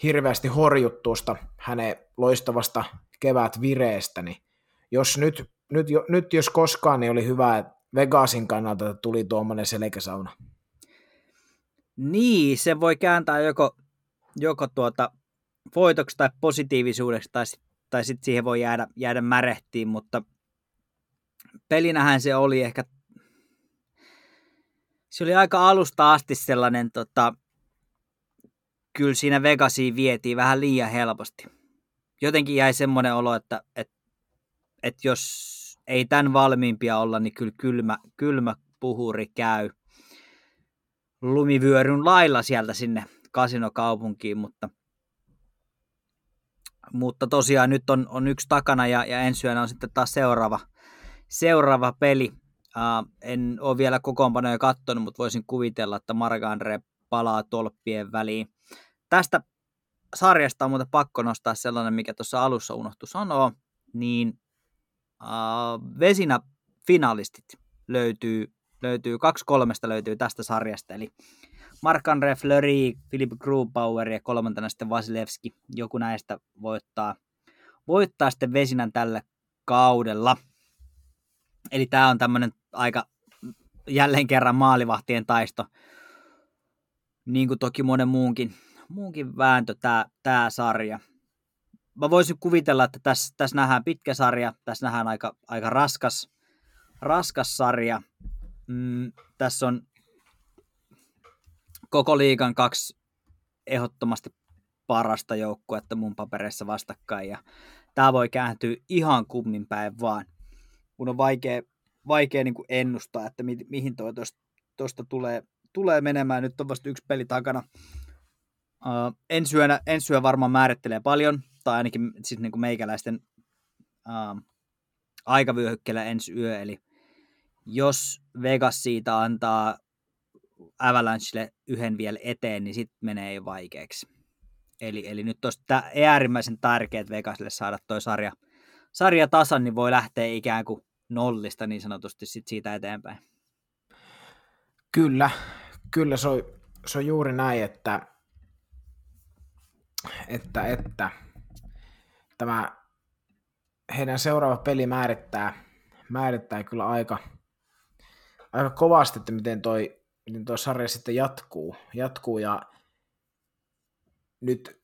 hirveästi horjut tuosta hänen loistavasta kevät vireestä, niin jos nyt, nyt, nyt jos koskaan, niin oli hyvä, että Vegasin kannalta tuli tuommoinen selkäsauna. Niin, se voi kääntää joko, joko tuota voitoksi tai positiivisuudeksi, tai, tai sitten siihen voi jäädä, jäädä märehtiin, mutta pelinähän se oli ehkä, se oli aika alusta asti sellainen tota, kyllä siinä Vegasiin vietiin vähän liian helposti. Jotenkin jäi semmoinen olo, että, että, että jos ei tämän valmiimpia olla, niin kyllä kylmä, kylmä puhuri käy lumivyöryn lailla sieltä sinne kasinokaupunkiin, mutta, mutta tosiaan nyt on, on yksi takana ja, ja ensi yönä on sitten taas seuraava, seuraava peli. Uh, en ole vielä kokoonpanoja katsonut, mutta voisin kuvitella, että Margandre palaa tolppien väliin. Tästä sarjasta on muuten pakko nostaa sellainen, mikä tuossa alussa unohtui sanoa, niin uh, Vesinä finalistit löytyy, löytyy, kaksi kolmesta löytyy tästä sarjasta, eli Marc-André Fleury, Philip Grubauer ja kolmantena sitten Vasilevski. Joku näistä voittaa, voittaa sitten Vesinän tällä kaudella. Eli tämä on tämmöinen aika jälleen kerran maalivahtien taisto, niin kuin toki monen muunkin, muunkin vääntö tämä, tämä sarja. Mä voisin kuvitella, että tässä, tässä nähdään pitkä sarja, tässä nähdään aika, aika raskas, raskas sarja. Mm, tässä on koko liigan kaksi ehdottomasti parasta joukkuetta mun papereissa vastakkain ja tämä voi kääntyä ihan kummin päin vaan. Kun on vaikea, vaikea niin ennustaa, että mi, mihin toi tuosta tulee, tulee menemään. Nyt on vasta yksi peli takana. Uh, ensi, yönä, varmaan määrittelee paljon, tai ainakin siis niin kuin meikäläisten uh, aikavyöhykkeellä ensi yö, eli jos Vegas siitä antaa Avalanchelle yhden vielä eteen, niin sitten menee vaikeaksi. Eli, eli nyt olisi äärimmäisen tärkeää Vegasille saada toi sarja, sarja tasan, niin voi lähteä ikään kuin nollista niin sanotusti sit siitä eteenpäin. Kyllä, kyllä se on, se on juuri näin, että että, että tämä heidän seuraava peli määrittää, määrittää kyllä aika, aika kovasti, että miten toi, miten toi sarja sitten jatkuu, jatkuu ja nyt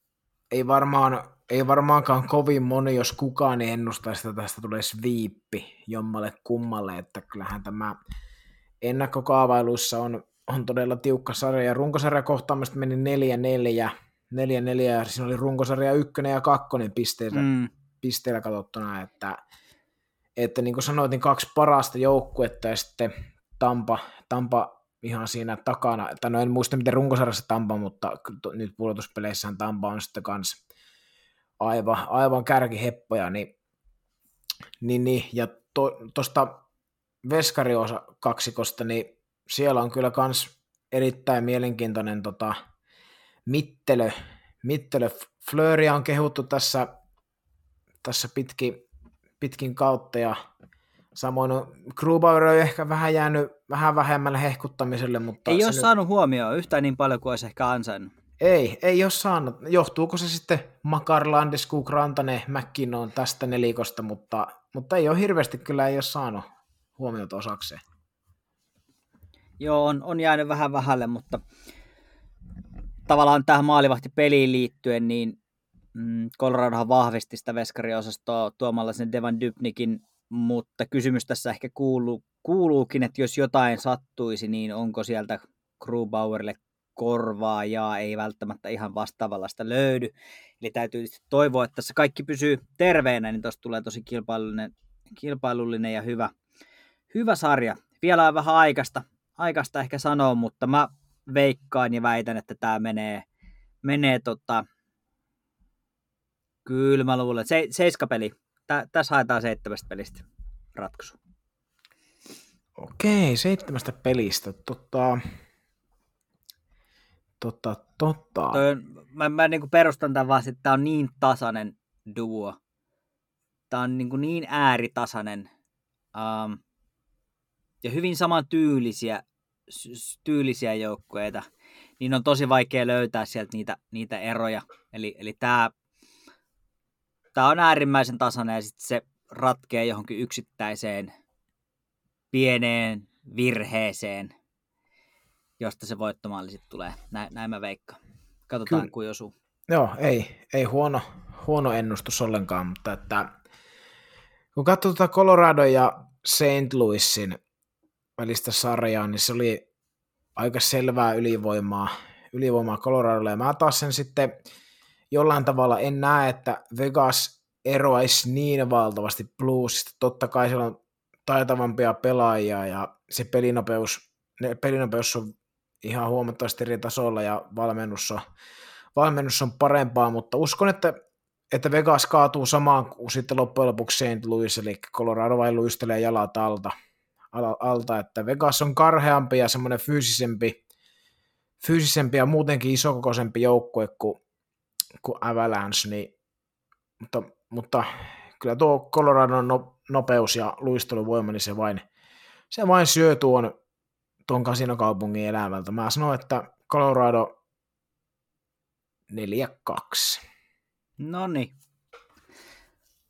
ei varmaan ei varmaankaan kovin moni, jos kukaan ei ennustaisi, että tästä tulee viippi jommalle kummalle, että kyllähän tämä ennakkokaavailuissa on, on todella tiukka sarja, ja runkosarja kohtaamista meni 4-4, 4-4 ja siinä oli runkosarja ykkönen ja kakkonen pisteellä, mm. pisteellä katsottuna, että, että niin kuin sanoit, niin kaksi parasta joukkuetta ja sitten Tampa, Tampa ihan siinä takana, että no en muista miten runkosarjassa Tampa, mutta nyt pudotuspeleissään Tampa on sitten kans aivan, aivan kärkiheppoja, niin, niin, niin ja tuosta to, veskariosa kaksikosta, niin siellä on kyllä kans erittäin mielenkiintoinen tota, Mittelö, Mittelö Flööriä on kehuttu tässä, tässä pitkin, pitkin kautta ja samoin on Grubauer on ehkä vähän jäänyt vähän vähemmälle hehkuttamiselle, mutta... Ei ole nyt... saanut huomioon yhtään niin paljon kuin olisi ehkä ansainnut. Ei, ei ole saanut. Johtuuko se sitten Makar, Landeskog, Rantanen, McKinnon tästä nelikosta, mutta, mutta ei ole hirveästi kyllä ei ole saanut huomiota osakseen. Joo, on, on jäänyt vähän vähälle, mutta tavallaan tähän maalivahti-peliin liittyen, niin mm, Coloradohan vahvisti sitä veskariosastoa tuomalla sen Devan Dybnikin, mutta kysymys tässä ehkä kuuluu, kuuluukin, että jos jotain sattuisi, niin onko sieltä Grubauerille korvaajaa, ei välttämättä ihan vastaavallasta löydy. Eli täytyy toivoa, että tässä kaikki pysyy terveenä, niin tuosta tulee tosi kilpailullinen, kilpailullinen ja hyvä, hyvä sarja. Vielä on vähän aikaista, aikaista ehkä sanoa, mutta mä veikkaan ja väitän, että tämä menee, menee tota, kyllä mä luulen, se, seiskapeli. Tä, tässä haetaan seitsemästä pelistä ratkaisu. Okei, seitsemästä pelistä. Tota, tota, tota. Toi on, mä, mä niin kuin perustan tämän vaan, että tämä on niin tasainen duo. Tämä on niin, kuin niin ääritasainen. Um, ja hyvin saman tyylisiä, tyylisiä joukkueita, niin on tosi vaikea löytää sieltä niitä, niitä eroja. Eli, eli tämä, tämä on äärimmäisen tasainen ja sitten se ratkee johonkin yksittäiseen pieneen virheeseen, josta se voittomalli sitten tulee. Näin, näin mä veikkaan. Katsotaan, Kyllä. kuin osuu. Joo, ei, ei huono, huono ennustus ollenkaan, mutta että kun katsoo tuota Colorado ja St. Louisin välistä sarjaa, niin se oli aika selvää ylivoimaa, ylivoimaa Coloradolle. Ja mä taas sen sitten jollain tavalla en näe, että Vegas eroaisi niin valtavasti Bluesista. Totta kai siellä on taitavampia pelaajia ja se pelinopeus, ne, pelinopeus on ihan huomattavasti eri tasolla ja valmennus on, valmennus on parempaa, mutta uskon, että, että Vegas kaatuu samaan kuin sitten loppujen lopuksi St. Louis, eli Colorado vain luistelee jalat alta alta, että Vegas on karheampi ja semmoinen fyysisempi, fyysisempi ja muutenkin isokokoisempi joukkue kuin, kuin Avalanche, niin, mutta, mutta kyllä tuo Coloradon no, nopeus ja luisteluvoima, niin se vain, se vain syö tuon, tuon kasinokaupungin elämältä. Mä sanon, että Colorado 4-2. No niin.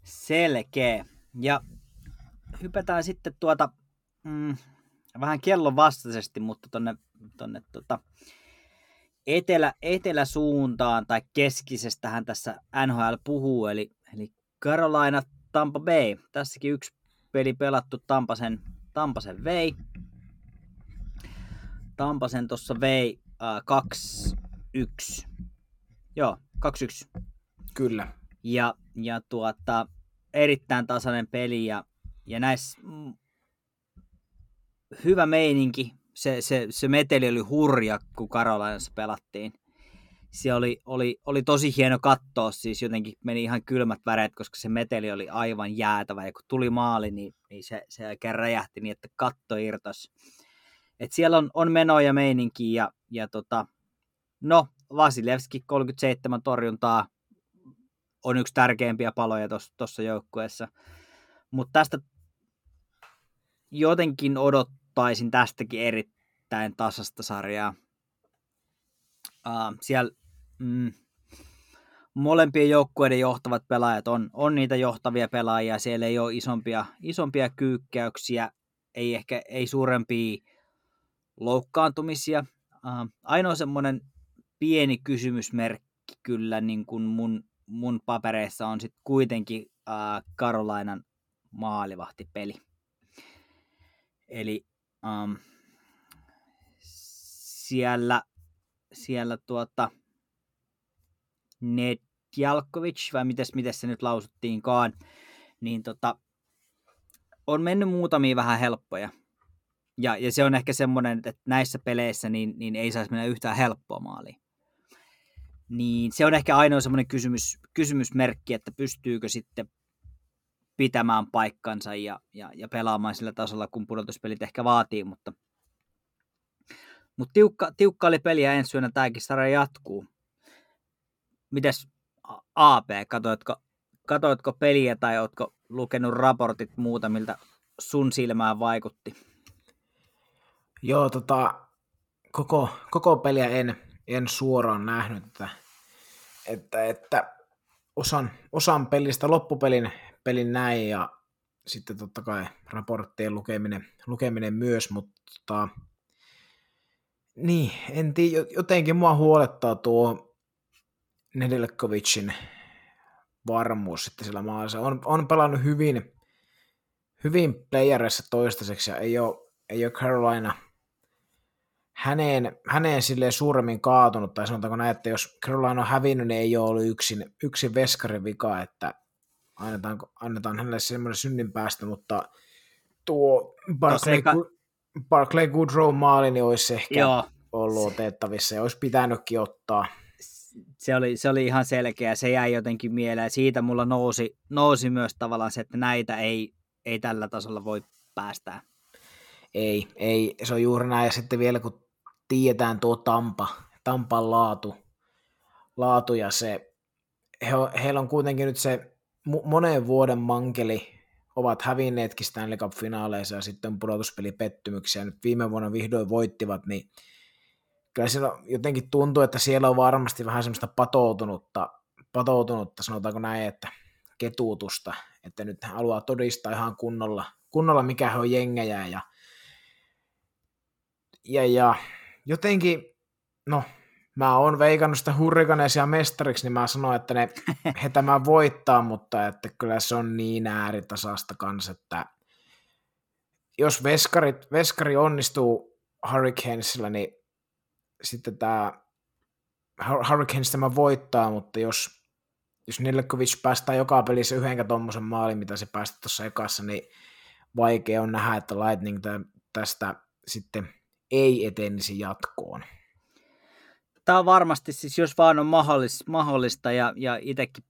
Selkeä. Ja hypätään sitten tuota mm, vähän kellon vastaisesti, mutta tonne, tonne tota, etelä, eteläsuuntaan tai keskisestähän tässä NHL puhuu, eli, eli Carolina Tampa Bay. Tässäkin yksi peli pelattu Tampasen, Tampasen vei. Tampasen tuossa vei äh, 2-1. Joo, 2-1. Kyllä. Ja, ja tuota, erittäin tasainen peli ja, ja näissä hyvä meininki. Se, se, se meteli oli hurja, kun Karolainassa pelattiin. Se oli, oli, oli tosi hieno katsoa, siis jotenkin meni ihan kylmät väreet, koska se meteli oli aivan jäätävä. Ja kun tuli maali, niin, niin se, se oikein räjähti niin, että katto irtos. Et siellä on, on menoja ja meininki ja, ja tota, no, Vasilevski 37 torjuntaa on yksi tärkeimpiä paloja tuossa joukkueessa. Mutta tästä jotenkin odot, ottaisin tästäkin erittäin tasasta sarjaa. Uh, siellä mm, molempien joukkueiden johtavat pelaajat on, on niitä johtavia pelaajia, siellä ei ole isompia, isompia kyykkäyksiä, ei ehkä ei suurempia loukkaantumisia. Uh, ainoa semmoinen pieni kysymysmerkki kyllä niin kuin mun, mun papereissa on sitten kuitenkin uh, Karolainan maalivahtipeli. Eli um, siellä, siellä tuota, Nedjalkovic, vai mites, mites se nyt lausuttiinkaan, niin tota, on mennyt muutamia vähän helppoja. Ja, ja se on ehkä semmoinen, että näissä peleissä niin, niin ei saisi mennä yhtään helppoa maaliin. Niin se on ehkä ainoa semmoinen kysymys, kysymysmerkki, että pystyykö sitten pitämään paikkansa ja, ja, ja pelaamaan sillä tasolla, kun pudotuspelit ehkä vaatii, mutta, mutta tiukka, tiukka oli peli ja ensi yönä tämäkin sarja jatkuu. Mites AP, katoitko, katoitko peliä tai oletko lukenut raportit muuta, miltä sun silmään vaikutti? Joo, tota, koko, koko peliä en, en suoraan nähnyt, että, että, että osan, osan pelistä loppupelin pelin näin ja sitten totta kai raporttien lukeminen, lukeminen myös, mutta niin, en tiedä, jotenkin mua huolettaa tuo Nedelkovicin varmuus sitten sillä maassa. On, on pelannut hyvin, hyvin playerissa toistaiseksi ja ei ole, ei ole Carolina häneen, häneen silleen suuremmin kaatunut, tai sanotaanko näin, että jos Carolina on hävinnyt, niin ei ole ollut yksin, yksin veskarin vika, että annetaan, annetaan hänelle semmoinen synnin päästä, mutta tuo Barclay, no ka- Barclay Goodrow maali niin olisi ehkä Joo. ollut otettavissa ja olisi pitänytkin ottaa. Se oli, se oli ihan selkeä, se jäi jotenkin mieleen. Siitä mulla nousi, nousi myös tavallaan se, että näitä ei, ei tällä tasolla voi päästää. Ei, ei, se on juuri näin. Ja sitten vielä kun tiedetään tuo Tampa, Tampan laatu, laatu ja se, he, heillä on kuitenkin nyt se monen vuoden mankeli, ovat hävinneetkin Stanley Cup-finaaleissa ja sitten pudotuspelipettymyksiä. Nyt viime vuonna vihdoin voittivat, niin kyllä siellä jotenkin tuntuu, että siellä on varmasti vähän semmoista patoutunutta, patoutunutta sanotaanko näin, että ketuutusta, että nyt haluaa todistaa ihan kunnolla, kunnolla mikä he on jengejä ja, ja, ja jotenkin, no mä oon veikannut sitä hurrikaneisia mestariksi, niin mä sanoin, että ne he tämä voittaa, mutta että kyllä se on niin ääritasasta kanssa, että jos veskari, veskari onnistuu Hurricanesilla, niin sitten tämä Hurricanes tämä voittaa, mutta jos, jos Nilkovic päästää joka pelissä yhdenkä tuommoisen maalin, mitä se päästi tuossa ekassa, niin vaikea on nähdä, että Lightning tästä sitten ei etenisi jatkoon tämä on varmasti, siis jos vaan on mahdollista, mahdollista ja, ja itsekin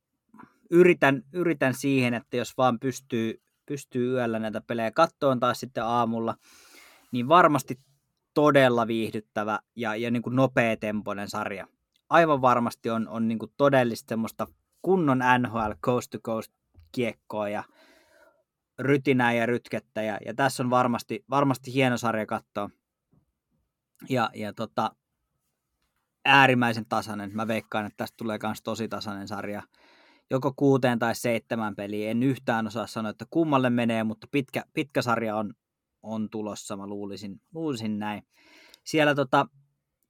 yritän, yritän siihen, että jos vaan pystyy, pystyy yöllä näitä pelejä kattoon taas sitten aamulla, niin varmasti todella viihdyttävä ja, ja niin kuin nopea-tempoinen sarja. Aivan varmasti on, on niin kuin todellista semmoista kunnon NHL coast to coast kiekkoa ja rytinää ja rytkettä ja, ja tässä on varmasti, varmasti hieno sarja katsoa. Ja, ja tota, äärimmäisen tasainen. Mä veikkaan, että tästä tulee myös tosi tasainen sarja. Joko kuuteen tai seitsemän peliä. En yhtään osaa sanoa, että kummalle menee, mutta pitkä, pitkä sarja on, on tulossa, mä luulisin, luulisin näin. Siellä tota,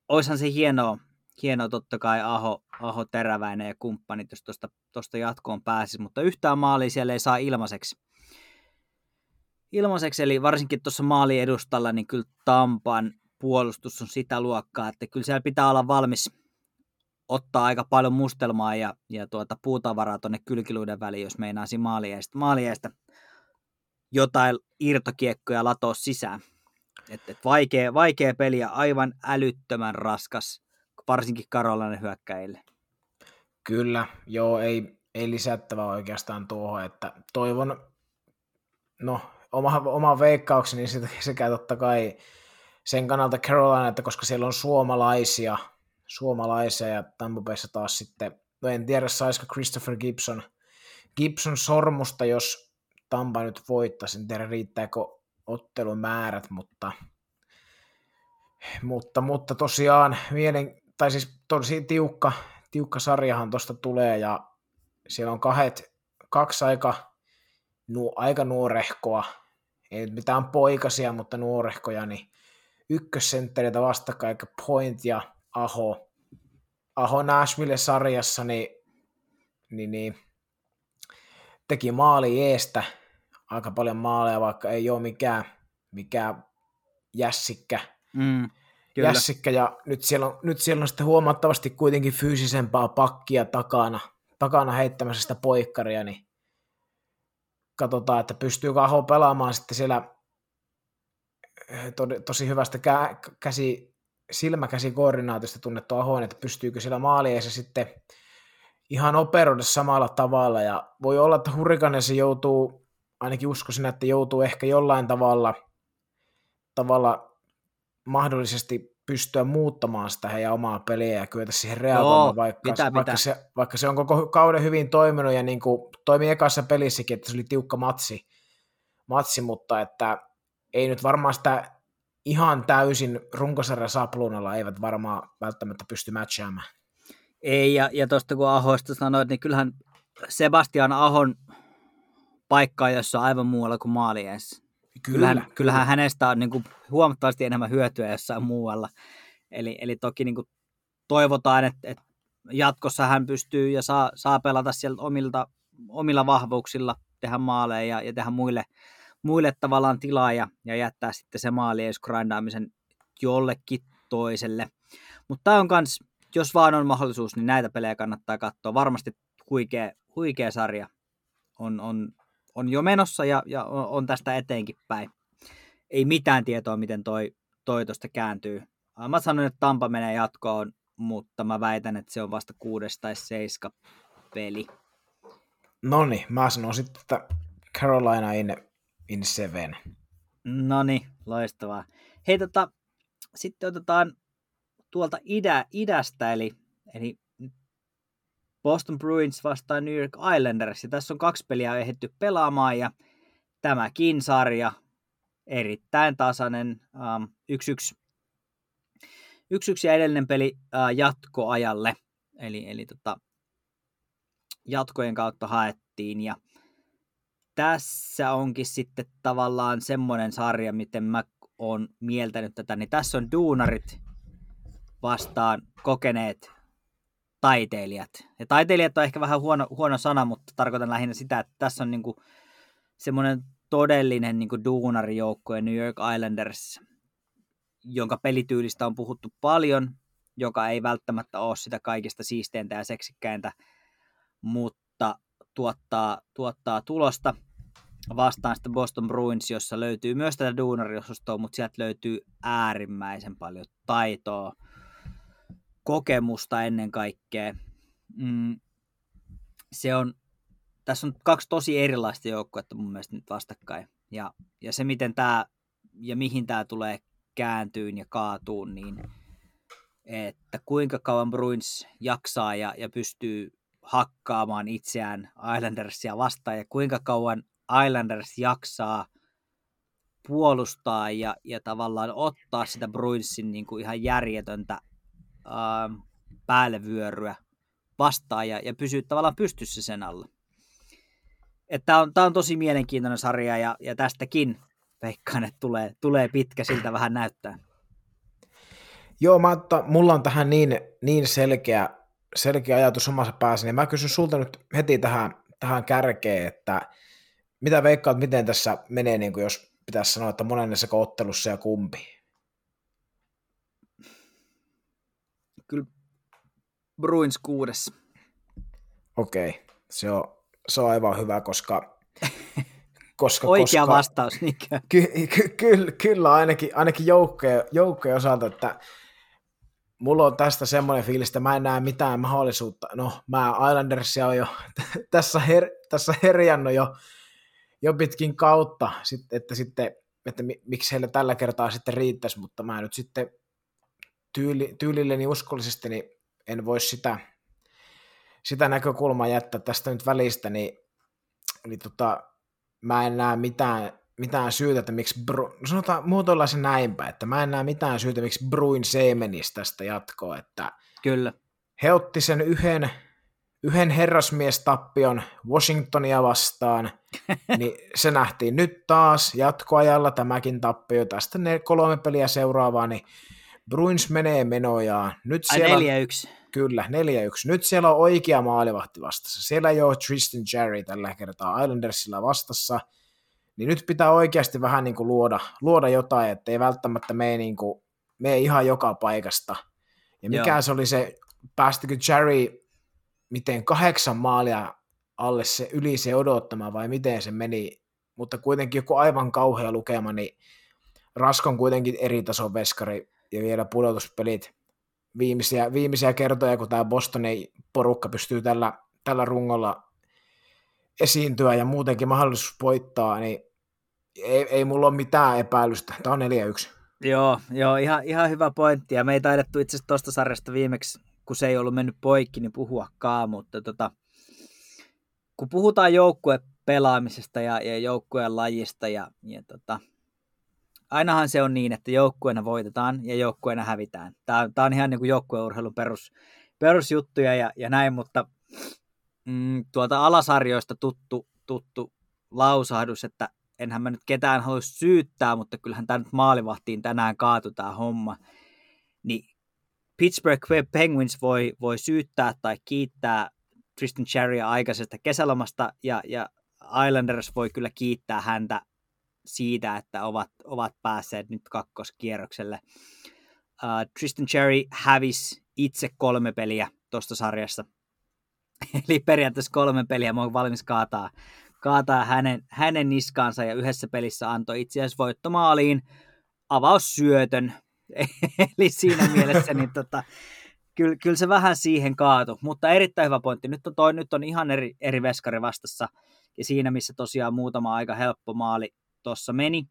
oishan se hienoa, hienoa totta kai Aho, Aho Teräväinen ja kumppanit, jos tuosta jatkoon pääsisi, mutta yhtään maalia siellä ei saa ilmaiseksi. Ilmaiseksi, eli varsinkin tuossa maali edustalla, niin kyllä Tampan puolustus on sitä luokkaa, että kyllä siellä pitää olla valmis ottaa aika paljon mustelmaa ja, ja tuota puutavaraa tuonne kylkiluiden väliin, jos meinaisi maaliestä, maaliestä jotain irtokiekkoja latoa sisään. Et, et vaikea, vaikea peli ja aivan älyttömän raskas, varsinkin Karolainen hyökkäille. Kyllä, joo, ei, ei lisättävä oikeastaan tuohon, että toivon, no oma, oma veikkaukseni sekä totta kai sen kannalta Carolina, että koska siellä on suomalaisia, suomalaisia ja Tampa Bayssa taas sitten, no en tiedä saisiko Christopher Gibson, Gibson sormusta, jos Tampa nyt voittaisi, en tiedä riittääkö ottelumäärät, mutta, mutta, mutta tosiaan mielen, tai siis tosi tiukka, tiukka sarjahan tuosta tulee ja siellä on kahdet, kaksi aika, nu, aika nuorehkoa, ei mitään poikasia, mutta nuorehkoja, niin ykkössenttereitä vastakkain, eli Point ja Aho. Aho Nashville-sarjassa niin, niin, niin, teki maali eestä, aika paljon maaleja, vaikka ei ole mikään, mikään jässikkä. Mm, jässikkä ja nyt siellä, on, nyt siellä on sitten huomattavasti kuitenkin fyysisempaa pakkia takana, takana heittämässä sitä poikkaria, niin katsotaan, että pystyy Aho pelaamaan sitten siellä to, tosi hyvästä kä, käsi, silmäkäsikoordinaatiosta tunnettu Ahoen, että pystyykö siellä maalieissa sitten ihan operoida samalla tavalla, ja voi olla, että Hurrikanessa joutuu, ainakin uskoisin, että joutuu ehkä jollain tavalla, tavalla mahdollisesti pystyä muuttamaan sitä heidän omaa peliä ja kyetä siihen reagoimaan, vaikka, pitää, vaikka, pitää. Se, vaikka se on koko kauden hyvin toiminut ja niin kuin toimi ekassa pelissäkin, että se oli tiukka matsi, matsi mutta että ei nyt varmaan sitä ihan täysin runkosarjan sapluunalla eivät varmaan välttämättä pysty matchaamaan. Ei, ja, ja tuosta kun Ahoista sanoit, niin kyllähän Sebastian Ahon paikka on jossain aivan muualla kuin maaliessa. Kyllä, Kyllähän, kyllähän hänestä on niin kuin huomattavasti enemmän hyötyä jossain muualla. Eli, eli toki niin kuin toivotaan, että, että jatkossa hän pystyy ja saa, saa pelata sieltä omilta, omilla vahvuuksilla, tehdä maaleja ja, ja tehdä muille, muille tavallaan tilaa ja, ja jättää sitten se maali grindaamisen jollekin toiselle. Mutta tämä on kans, jos vaan on mahdollisuus, niin näitä pelejä kannattaa katsoa. Varmasti huikea, huikea sarja on, on, on jo menossa ja, ja on tästä eteenkin päin. Ei mitään tietoa, miten toi, toi tosta kääntyy. Mä sanoin, että Tampa menee jatkoon, mutta mä väitän, että se on vasta kuudes tai seiska peli. No niin, mä sanon sitten, että Carolina in, in seven. No niin, loistavaa. Hei, tota, sitten otetaan tuolta idä, idästä, eli, eli Boston Bruins vastaan New York Islanders. Ja tässä on kaksi peliä ehditty pelaamaan ja tämäkin sarja erittäin tasainen. Um, yksi, yksi, yksi, yksi ja edellinen peli uh, jatkoajalle. Eli, eli tota, jatkojen kautta haettiin ja tässä onkin sitten tavallaan semmoinen sarja, miten mä oon mieltänyt tätä, niin tässä on duunarit vastaan kokeneet taiteilijat. Ja taiteilijat on ehkä vähän huono, huono sana, mutta tarkoitan lähinnä sitä, että tässä on niinku semmoinen todellinen niinku duunarijoukkue New York Islanders, jonka pelityylistä on puhuttu paljon, joka ei välttämättä ole sitä kaikista siisteintä ja seksikkäintä, mutta tuottaa, tuottaa tulosta vastaan sitten Boston Bruins, jossa löytyy myös tätä duunariosastoa, mutta sieltä löytyy äärimmäisen paljon taitoa, kokemusta ennen kaikkea. Mm, se on, tässä on kaksi tosi erilaista joukkuetta mun mielestä nyt vastakkain. Ja, ja se, miten tämä ja mihin tämä tulee kääntyyn ja kaatuun, niin että kuinka kauan Bruins jaksaa ja, ja pystyy hakkaamaan itseään Islandersia vastaan ja kuinka kauan Islanders jaksaa puolustaa ja, ja tavallaan ottaa sitä Bruinsin niin kuin ihan järjetöntä ää, päällevyöryä vastaan ja, ja pysyä tavallaan pystyssä sen alla. Tämä on, on tosi mielenkiintoinen sarja ja, ja tästäkin veikkaan, että tulee, tulee pitkä, siltä vähän näyttää. Joo, mä, että mulla on tähän niin, niin selkeä, selkeä ajatus omassa päässä, niin mä kysyn sulta nyt heti tähän, tähän kärkeen, että mitä veikkaat, miten tässä menee, niin kuin jos pitäisi sanoa, että monennessa ottelussa ja kumpi? Kyllä Bruins kuudes. Okei, okay. se, on, se on aivan hyvä, koska... koska Oikea koska, vastaus, niinkö? Ky, ky, ky, kyllä, ainakin, ainakin joukkojen, joukkojen osalta, että mulla on tästä semmoinen fiilis, että mä en näe mitään mahdollisuutta. No, mä Islandersia on jo tässä, her, tässä herjannut jo, jo pitkin kautta, että, sitten, että miksi heillä tällä kertaa sitten riittäisi, mutta mä nyt sitten tyyli, tyylilleni uskollisesti, niin en voi sitä, sitä näkökulmaa jättää tästä nyt välistä, niin, niin tota, mä en näe mitään, mitään syytä, että miksi, Bru, sanotaan muotoillaan se näinpä, että mä en näe mitään syytä, miksi Bruin Seemenis tästä jatkoa, että Kyllä. he otti sen yhden, yhden herrasmiestappion Washingtonia vastaan, niin se nähtiin nyt taas jatkoajalla tämäkin tappio, tästä ne kolme peliä seuraavaa, niin Bruins menee menojaan. Nyt siellä, Ai 4-1. Kyllä, 4-1. Nyt siellä on oikea maalivahti vastassa. Siellä ei ole Tristan Jerry tällä kertaa Islandersilla vastassa. Niin nyt pitää oikeasti vähän niin kuin luoda, luoda jotain, ettei välttämättä mene, niin kuin, mene ihan joka paikasta. Ja mikä Joo. se oli se, päästikö Jerry miten kahdeksan maalia alle se yli se odottama vai miten se meni, mutta kuitenkin joku aivan kauhea lukema, niin Raskon kuitenkin eri tason veskari ja vielä pudotuspelit viimeisiä, viimeisiä kertoja, kun tämä Bostonin porukka pystyy tällä, tällä rungolla esiintyä ja muutenkin mahdollisuus voittaa, niin ei, ei mulla ole mitään epäilystä. Tämä on 4-1. Joo, joo ihan, ihan hyvä pointti. Ja me ei taidettu itse asiassa tuosta sarjasta viimeksi, kun se ei ollut mennyt poikki, niin puhuakaan, mutta tota, kun puhutaan joukkue pelaamisesta ja, ja joukkueen lajista ja, ja tota, ainahan se on niin, että joukkueena voitetaan ja joukkueena hävitään. Tämä, tämä on ihan niin kuin joukkueurheilun perus, perusjuttuja ja, ja näin, mutta mm, tuolta alasarjoista tuttu, tuttu lausahdus, että enhän mä nyt ketään halua syyttää, mutta kyllähän tämä nyt maalivahtiin tänään kaatu tämä homma. Pittsburgh Penguins voi, voi syyttää tai kiittää Tristan Cherrya aikaisesta kesälomasta ja, ja Islanders voi kyllä kiittää häntä siitä, että ovat, ovat päässeet nyt kakkoskierrokselle. Uh, Tristan Cherry hävisi itse kolme peliä tuosta sarjassa. Eli periaatteessa kolme peliä mä oon valmis kaataa, kaataa hänen, hänen niskaansa ja yhdessä pelissä antoi itse asiassa voittomaaliin avaussyötön. Eli siinä mielessä niin tota, kyllä, kyllä, se vähän siihen kaatu, mutta erittäin hyvä pointti. Nyt on, toi, nyt on ihan eri, eri veskari vastassa ja siinä missä tosiaan muutama aika helppo maali tuossa meni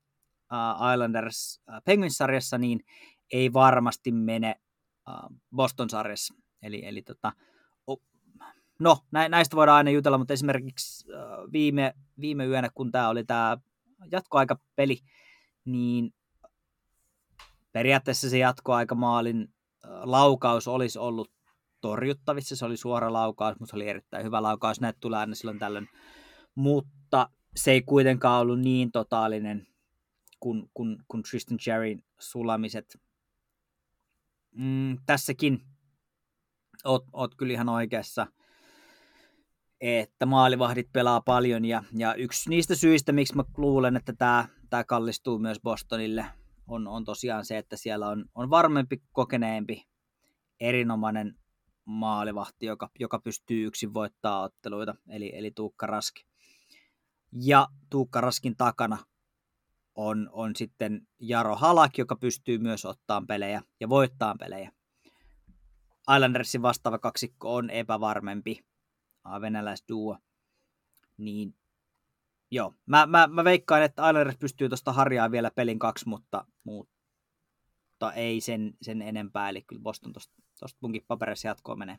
uh, Islanders uh, Penguins-sarjassa, niin ei varmasti mene uh, Boston-sarjassa. Eli, eli tota, no, näistä voidaan aina jutella, mutta esimerkiksi viime, viime yönä, kun tämä oli tämä jatkoaikapeli, niin periaatteessa se jatkoaikamaalin laukaus olisi ollut torjuttavissa, se oli suora laukaus, mutta se oli erittäin hyvä laukaus, näitä tulee aina silloin tällöin, mutta se ei kuitenkaan ollut niin totaalinen kuin, kuin, kuin Tristan Jerryn sulamiset. Mm, tässäkin oot, oot kyllä ihan oikeassa, että maalivahdit pelaa paljon ja, ja yksi niistä syistä, miksi mä luulen, että tämä, tämä kallistuu myös Bostonille, on, on tosiaan se, että siellä on, on varmempi, kokeneempi, erinomainen maalivahti, joka, joka pystyy yksin voittaa otteluita, eli, eli Tuukka Raski. Ja Tuukka Raskin takana on, on sitten Jaro Halak, joka pystyy myös ottaan pelejä ja voittaa pelejä. Islandersin vastaava kaksikko on epävarmempi, venäläisduo. Niin joo, mä, mä, mä veikkaan, että Islanders pystyy tuosta harjaa vielä pelin kaksi, mutta, mutta ei sen, sen enempää. Eli kyllä Boston tuosta munkin paperissa jatkoon menee.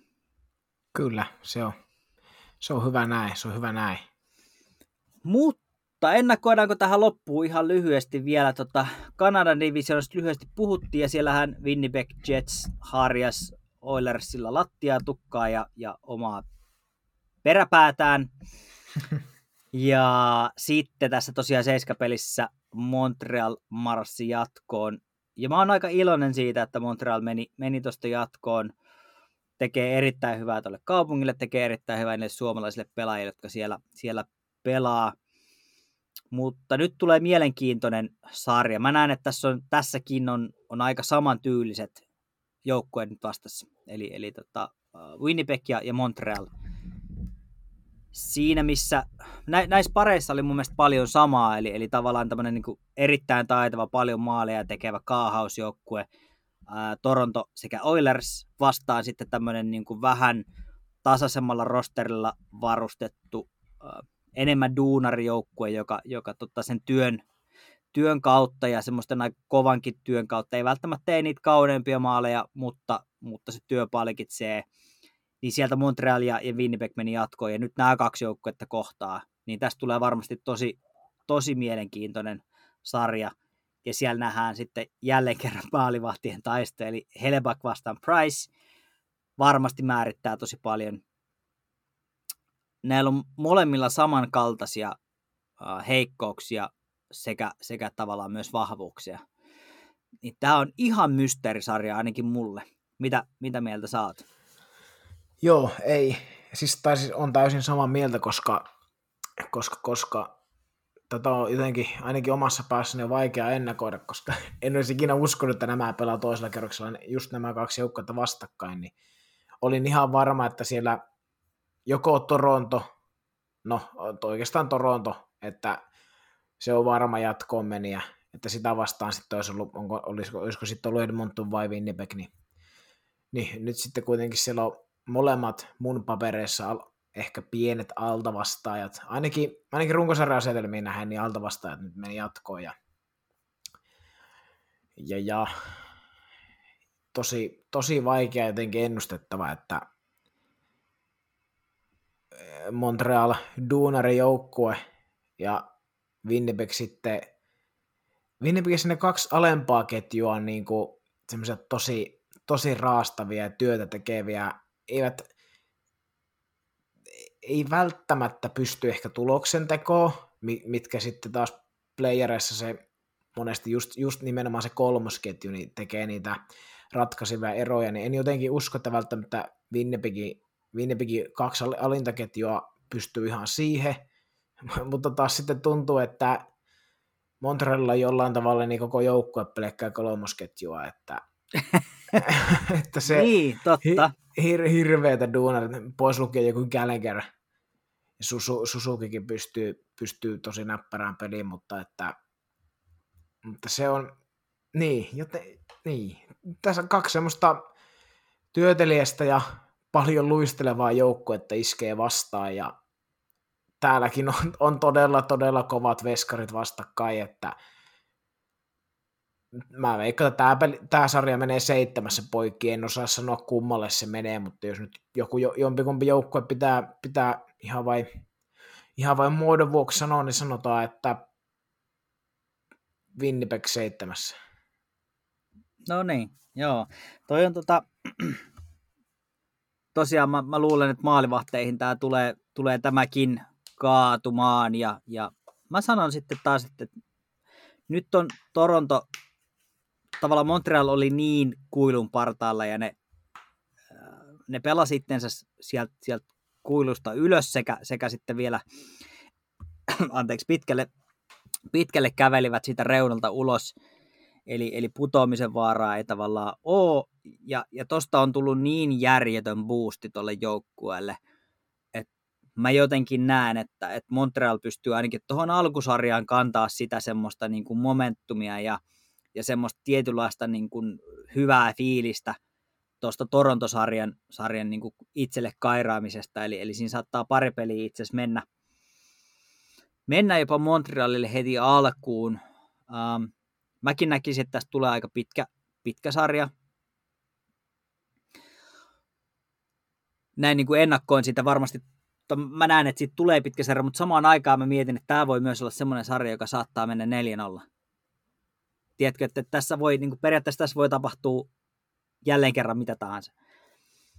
Kyllä, se on, se on hyvä näin, se on hyvä näin. Mutta ennakoidaanko tähän loppuun ihan lyhyesti vielä tota Kanadan divisioonasta lyhyesti puhuttiin ja siellähän Winnipeg Jets harjas Oilersilla lattiaa, tukkaa ja, ja omaa peräpäätään. ja sitten tässä tosiaan seiskapelissä Montreal marssi jatkoon. Ja mä oon aika iloinen siitä, että Montreal meni, meni tuosta jatkoon. Tekee erittäin hyvää tuolle kaupungille, tekee erittäin hyvää niille suomalaisille pelaajille, jotka siellä, siellä pelaa. Mutta nyt tulee mielenkiintoinen sarja. Mä näen, että tässä on, tässäkin on, on aika samantyyliset joukkueet nyt vastassa. Eli, eli tota, Winnipeg ja, ja Montreal. Siinä missä, nä, näissä pareissa oli mun mielestä paljon samaa, eli, eli tavallaan tämmöinen niin erittäin taitava, paljon maaleja tekevä kaahausjoukkue, uh, Toronto sekä Oilers vastaan sitten tämmöinen niin vähän tasaisemmalla rosterilla varustettu uh, enemmän duunarijoukkue, joka, joka tota sen työn, työn kautta ja semmoisten aika kovankin työn kautta ei välttämättä tee niitä kauneimpia maaleja, mutta, mutta se työ palkitsee. Niin sieltä Montreal ja, Winnipeg meni jatkoon ja nyt nämä kaksi joukkuetta kohtaa. Niin tästä tulee varmasti tosi, tosi mielenkiintoinen sarja. Ja siellä nähdään sitten jälleen kerran maalivahtien taisto, eli Helebak vastaan Price varmasti määrittää tosi paljon näillä on molemmilla samankaltaisia uh, heikkouksia sekä, sekä tavallaan myös vahvuuksia. Niin tämä on ihan mysteerisarja ainakin mulle. Mitä, mitä mieltä saat? Joo, ei. Siis, tai siis on täysin samaa mieltä, koska, koska, koska tätä on jotenkin ainakin omassa päässäni vaikea ennakoida, koska en olisi ikinä uskonut, että nämä pelaa toisella kerroksella just nämä kaksi joukkuetta vastakkain, niin olin ihan varma, että siellä joko Toronto, no oikeastaan Toronto, että se on varma jatkoon meniä, että sitä vastaan sitten olisi ollut, onko, olisiko, olisiko sitten ollut Edmonton vai Winnipeg, niin, niin nyt sitten kuitenkin siellä on molemmat mun papereissa ehkä pienet altavastaajat, ainakin, ainakin runkosarjan asetelmiin nähden, niin altavastaajat nyt meni jatkoon ja, ja, ja tosi, tosi vaikea jotenkin ennustettava, että Montreal Duunari joukkue ja Winnipeg sitten Winnipegissä ne kaksi alempaa ketjua on niin kuin tosi, tosi raastavia ja työtä tekeviä, eivät ei välttämättä pysty ehkä tuloksentekoon, mitkä sitten taas playereissa se monesti just, just nimenomaan se kolmosketju niin tekee niitä ratkaisivia eroja, niin en jotenkin usko, että välttämättä Winnipegin, Winnipegin kaksi alintaketjua pystyy ihan siihen, mutta taas sitten tuntuu, että Montrealilla jollain tavalla niin koko joukkue pelkkää kolmosketjua, että, että se niin, totta. Hir, hirveätä duunarit, pois lukien joku Gallagher Susu, Susukikin pystyy, pystyy tosi näppärään peliin, mutta että mutta se on, niin, joten, niin. Tässä on kaksi semmoista työtelijästä ja paljon luistelevaa joukkuetta iskee vastaan ja täälläkin on, on todella, todella kovat veskarit vastakkain, että mä veikkaan, että tämä, tämä sarja menee seitsemässä poikki, en osaa sanoa kummalle se menee, mutta jos nyt joku jompikumpi joukkue pitää, pitää ihan vain ihan vain muodon vuoksi sanoa, niin sanotaan, että Winnipeg seitsemässä. No niin, joo. Toi on tota, tosiaan mä, mä, luulen, että maalivahteihin tämä tulee, tulee tämäkin kaatumaan ja, ja mä sanon sitten taas, että nyt on Toronto, tavallaan Montreal oli niin kuilun partaalla ja ne, ne pelasi itsensä sieltä, sieltä kuilusta ylös sekä, sekä sitten vielä anteeksi, pitkälle pitkälle kävelivät siitä reunalta ulos, eli, eli putoamisen vaaraa ei tavallaan ole, ja, ja tosta on tullut niin järjetön boosti tuolle joukkueelle, että mä jotenkin näen, että, että Montreal pystyy ainakin tuohon alkusarjaan kantaa sitä semmoista niin kuin momentumia ja, ja semmoista tietynlaista niin kuin hyvää fiilistä tuosta Torontosarjan sarjan niin kuin itselle kairaamisesta, eli, eli siinä saattaa pari peliä itse asiassa mennä, mennä jopa Montrealille heti alkuun. Ähm, mäkin näkisin, että tästä tulee aika pitkä, pitkä sarja. Näin niin kuin ennakkoin sitä varmasti, mä näen, että siitä tulee pitkä sarja, mutta samaan aikaan mä mietin, että tämä voi myös olla semmoinen sarja, joka saattaa mennä 4-0. Tiedätkö, että tässä voi, niin kuin periaatteessa tässä voi tapahtua jälleen kerran mitä tahansa.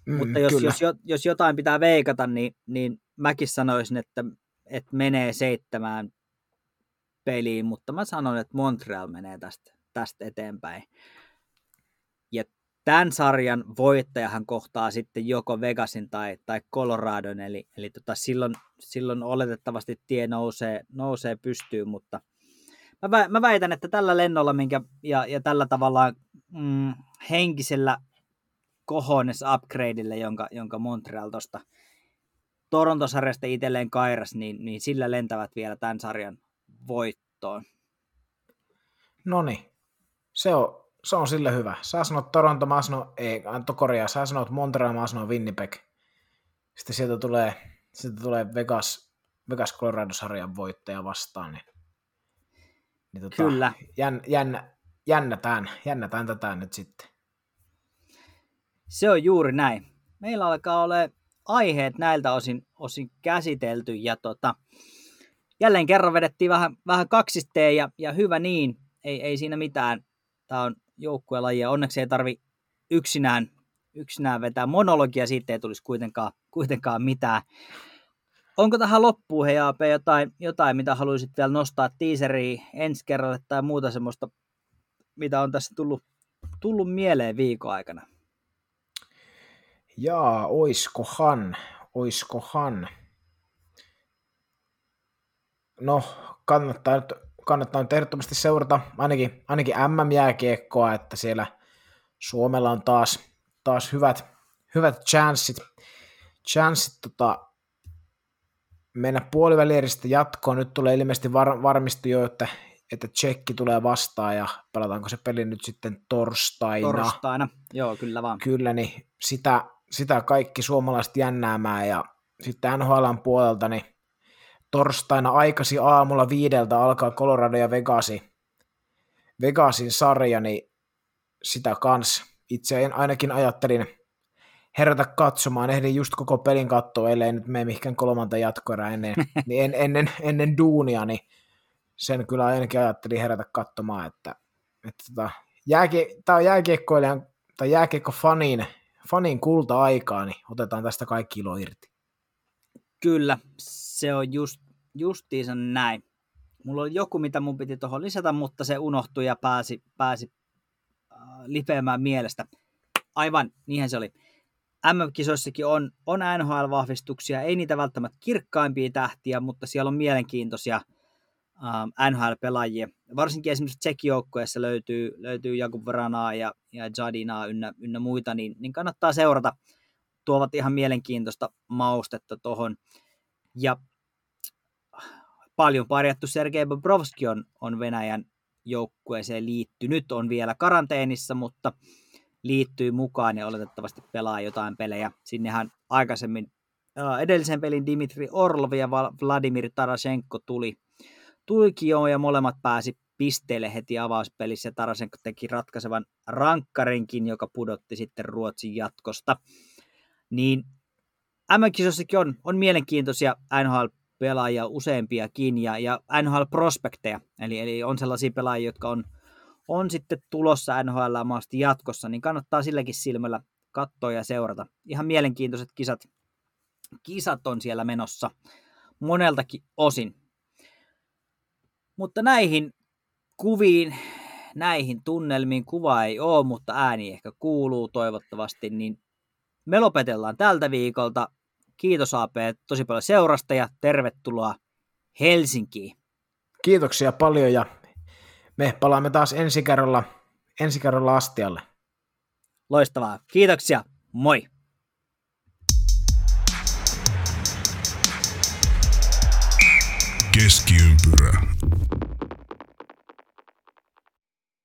Mm, Mutta jos, jos, jos jotain pitää veikata, niin, niin mäkin sanoisin, että että menee seitsemään peliin, mutta mä sanon, että Montreal menee tästä, tästä eteenpäin. Ja tämän sarjan voittajahan kohtaa sitten joko Vegasin tai, tai Coloradon, eli, eli tota, silloin, silloin oletettavasti tie nousee, nousee pystyyn, mutta mä, mä väitän, että tällä lennolla minkä, ja, ja tällä tavalla mm, henkisellä kohones upgradeille, jonka, jonka Montreal tuosta Torontosarjasta itselleen kairas, niin, niin sillä lentävät vielä tämän sarjan voittoon. No niin, se on, se on sille hyvä. Sä sanot Toronto, mä sanon, ei, Anto korjaa, sä sanot Montreal, mä sanon Winnipeg. Sitten sieltä tulee, sieltä tulee Vegas, Vegas Colorado-sarjan voittaja vastaan. Niin, niin tota, Kyllä. Jän, jännä, jännätään, jännätään tätä nyt sitten. Se on juuri näin. Meillä alkaa olla aiheet näiltä osin, osin käsitelty ja tota, jälleen kerran vedettiin vähän, vähän kaksisteen ja, ja hyvä niin, ei, ei siinä mitään. Tämä on joukkuelaji ja onneksi ei tarvi yksinään, yksinään vetää monologia, siitä ei tulisi kuitenkaan, kuitenkaan mitään. Onko tähän loppuun, hei AP, jotain, jotain, mitä haluaisit vielä nostaa tiiseriin ensi kerralle tai muuta semmoista, mitä on tässä tullut, tullut mieleen viikon aikana? Jaa, oiskohan, oiskohan. No, kannattaa nyt, kannattaa nyt ehdottomasti seurata ainakin, ainakin MM-jääkiekkoa, että siellä Suomella on taas, taas hyvät, hyvät chanssit, chanssit tota, mennä puolivälieristä jatkoon. Nyt tulee ilmeisesti var, varmistu jo, että, että tsekki tulee vastaan ja pelataanko se peli nyt sitten torstaina. Torstaina, joo kyllä vaan. Kyllä, niin sitä, sitä kaikki suomalaiset jännäämään ja sitten NHLn puolelta niin torstaina aikasi aamulla viideltä alkaa Colorado ja Vegasi, Vegasin sarja, niin sitä kans itse ainakin ajattelin herätä katsomaan, ehdin just koko pelin katsoa, ellei nyt mene mihinkään kolmanta jatkoerä ennen, niin en, ennen, ennen duunia, niin sen kyllä ainakin ajattelin herätä katsomaan, että, että tota, jääkie, tämä on jääkiekkoilijan tai jääkiekko-fanin fanin kulta-aikaa, niin otetaan tästä kaikki ilo irti. Kyllä, se on just, justiinsa näin. Mulla oli joku, mitä mun piti tuohon lisätä, mutta se unohtui ja pääsi, pääsi äh, lipeämään mielestä. Aivan, niinhän se oli. MM-kisoissakin on, on NHL-vahvistuksia, ei niitä välttämättä kirkkaimpia tähtiä, mutta siellä on mielenkiintoisia ähm, NHL-pelaajia. Varsinkin esimerkiksi Tsekijoukkueessa löytyy, löytyy Jakub Vranaa ja, ja Jadinaa ynnä, ynnä muita, niin, niin kannattaa seurata. Tuovat ihan mielenkiintoista maustetta tuohon. Ja paljon parjattu Sergei Bobrovski on, on Venäjän joukkueeseen liittynyt, on vielä karanteenissa, mutta liittyy mukaan ja oletettavasti pelaa jotain pelejä. Sinnehän aikaisemmin edellisen pelin Dimitri Orlov ja Vladimir Tarasenko tuli, tuli ja molemmat pääsi pisteelle heti avauspelissä. Tarasenko teki ratkaisevan rankkarinkin, joka pudotti sitten Ruotsin jatkosta. Niin MM-kisossakin on, on mielenkiintoisia NHL-pelaajia useampiakin ja, ja NHL-prospekteja. Eli, eli on sellaisia pelaajia, jotka on, on sitten tulossa NHL maasti jatkossa, niin kannattaa silläkin silmällä katsoa ja seurata. Ihan mielenkiintoiset kisat, kisat on siellä menossa moneltakin osin. Mutta näihin kuviin, näihin tunnelmiin kuva ei ole, mutta ääni ehkä kuuluu toivottavasti, niin me lopetellaan tältä viikolta. Kiitos AP tosi paljon seurasta ja tervetuloa Helsinkiin. Kiitoksia paljon ja me palaamme taas ensi kerralla, ensi kerralla astialle. Loistavaa. Kiitoksia. Moi. Keskiympyrä.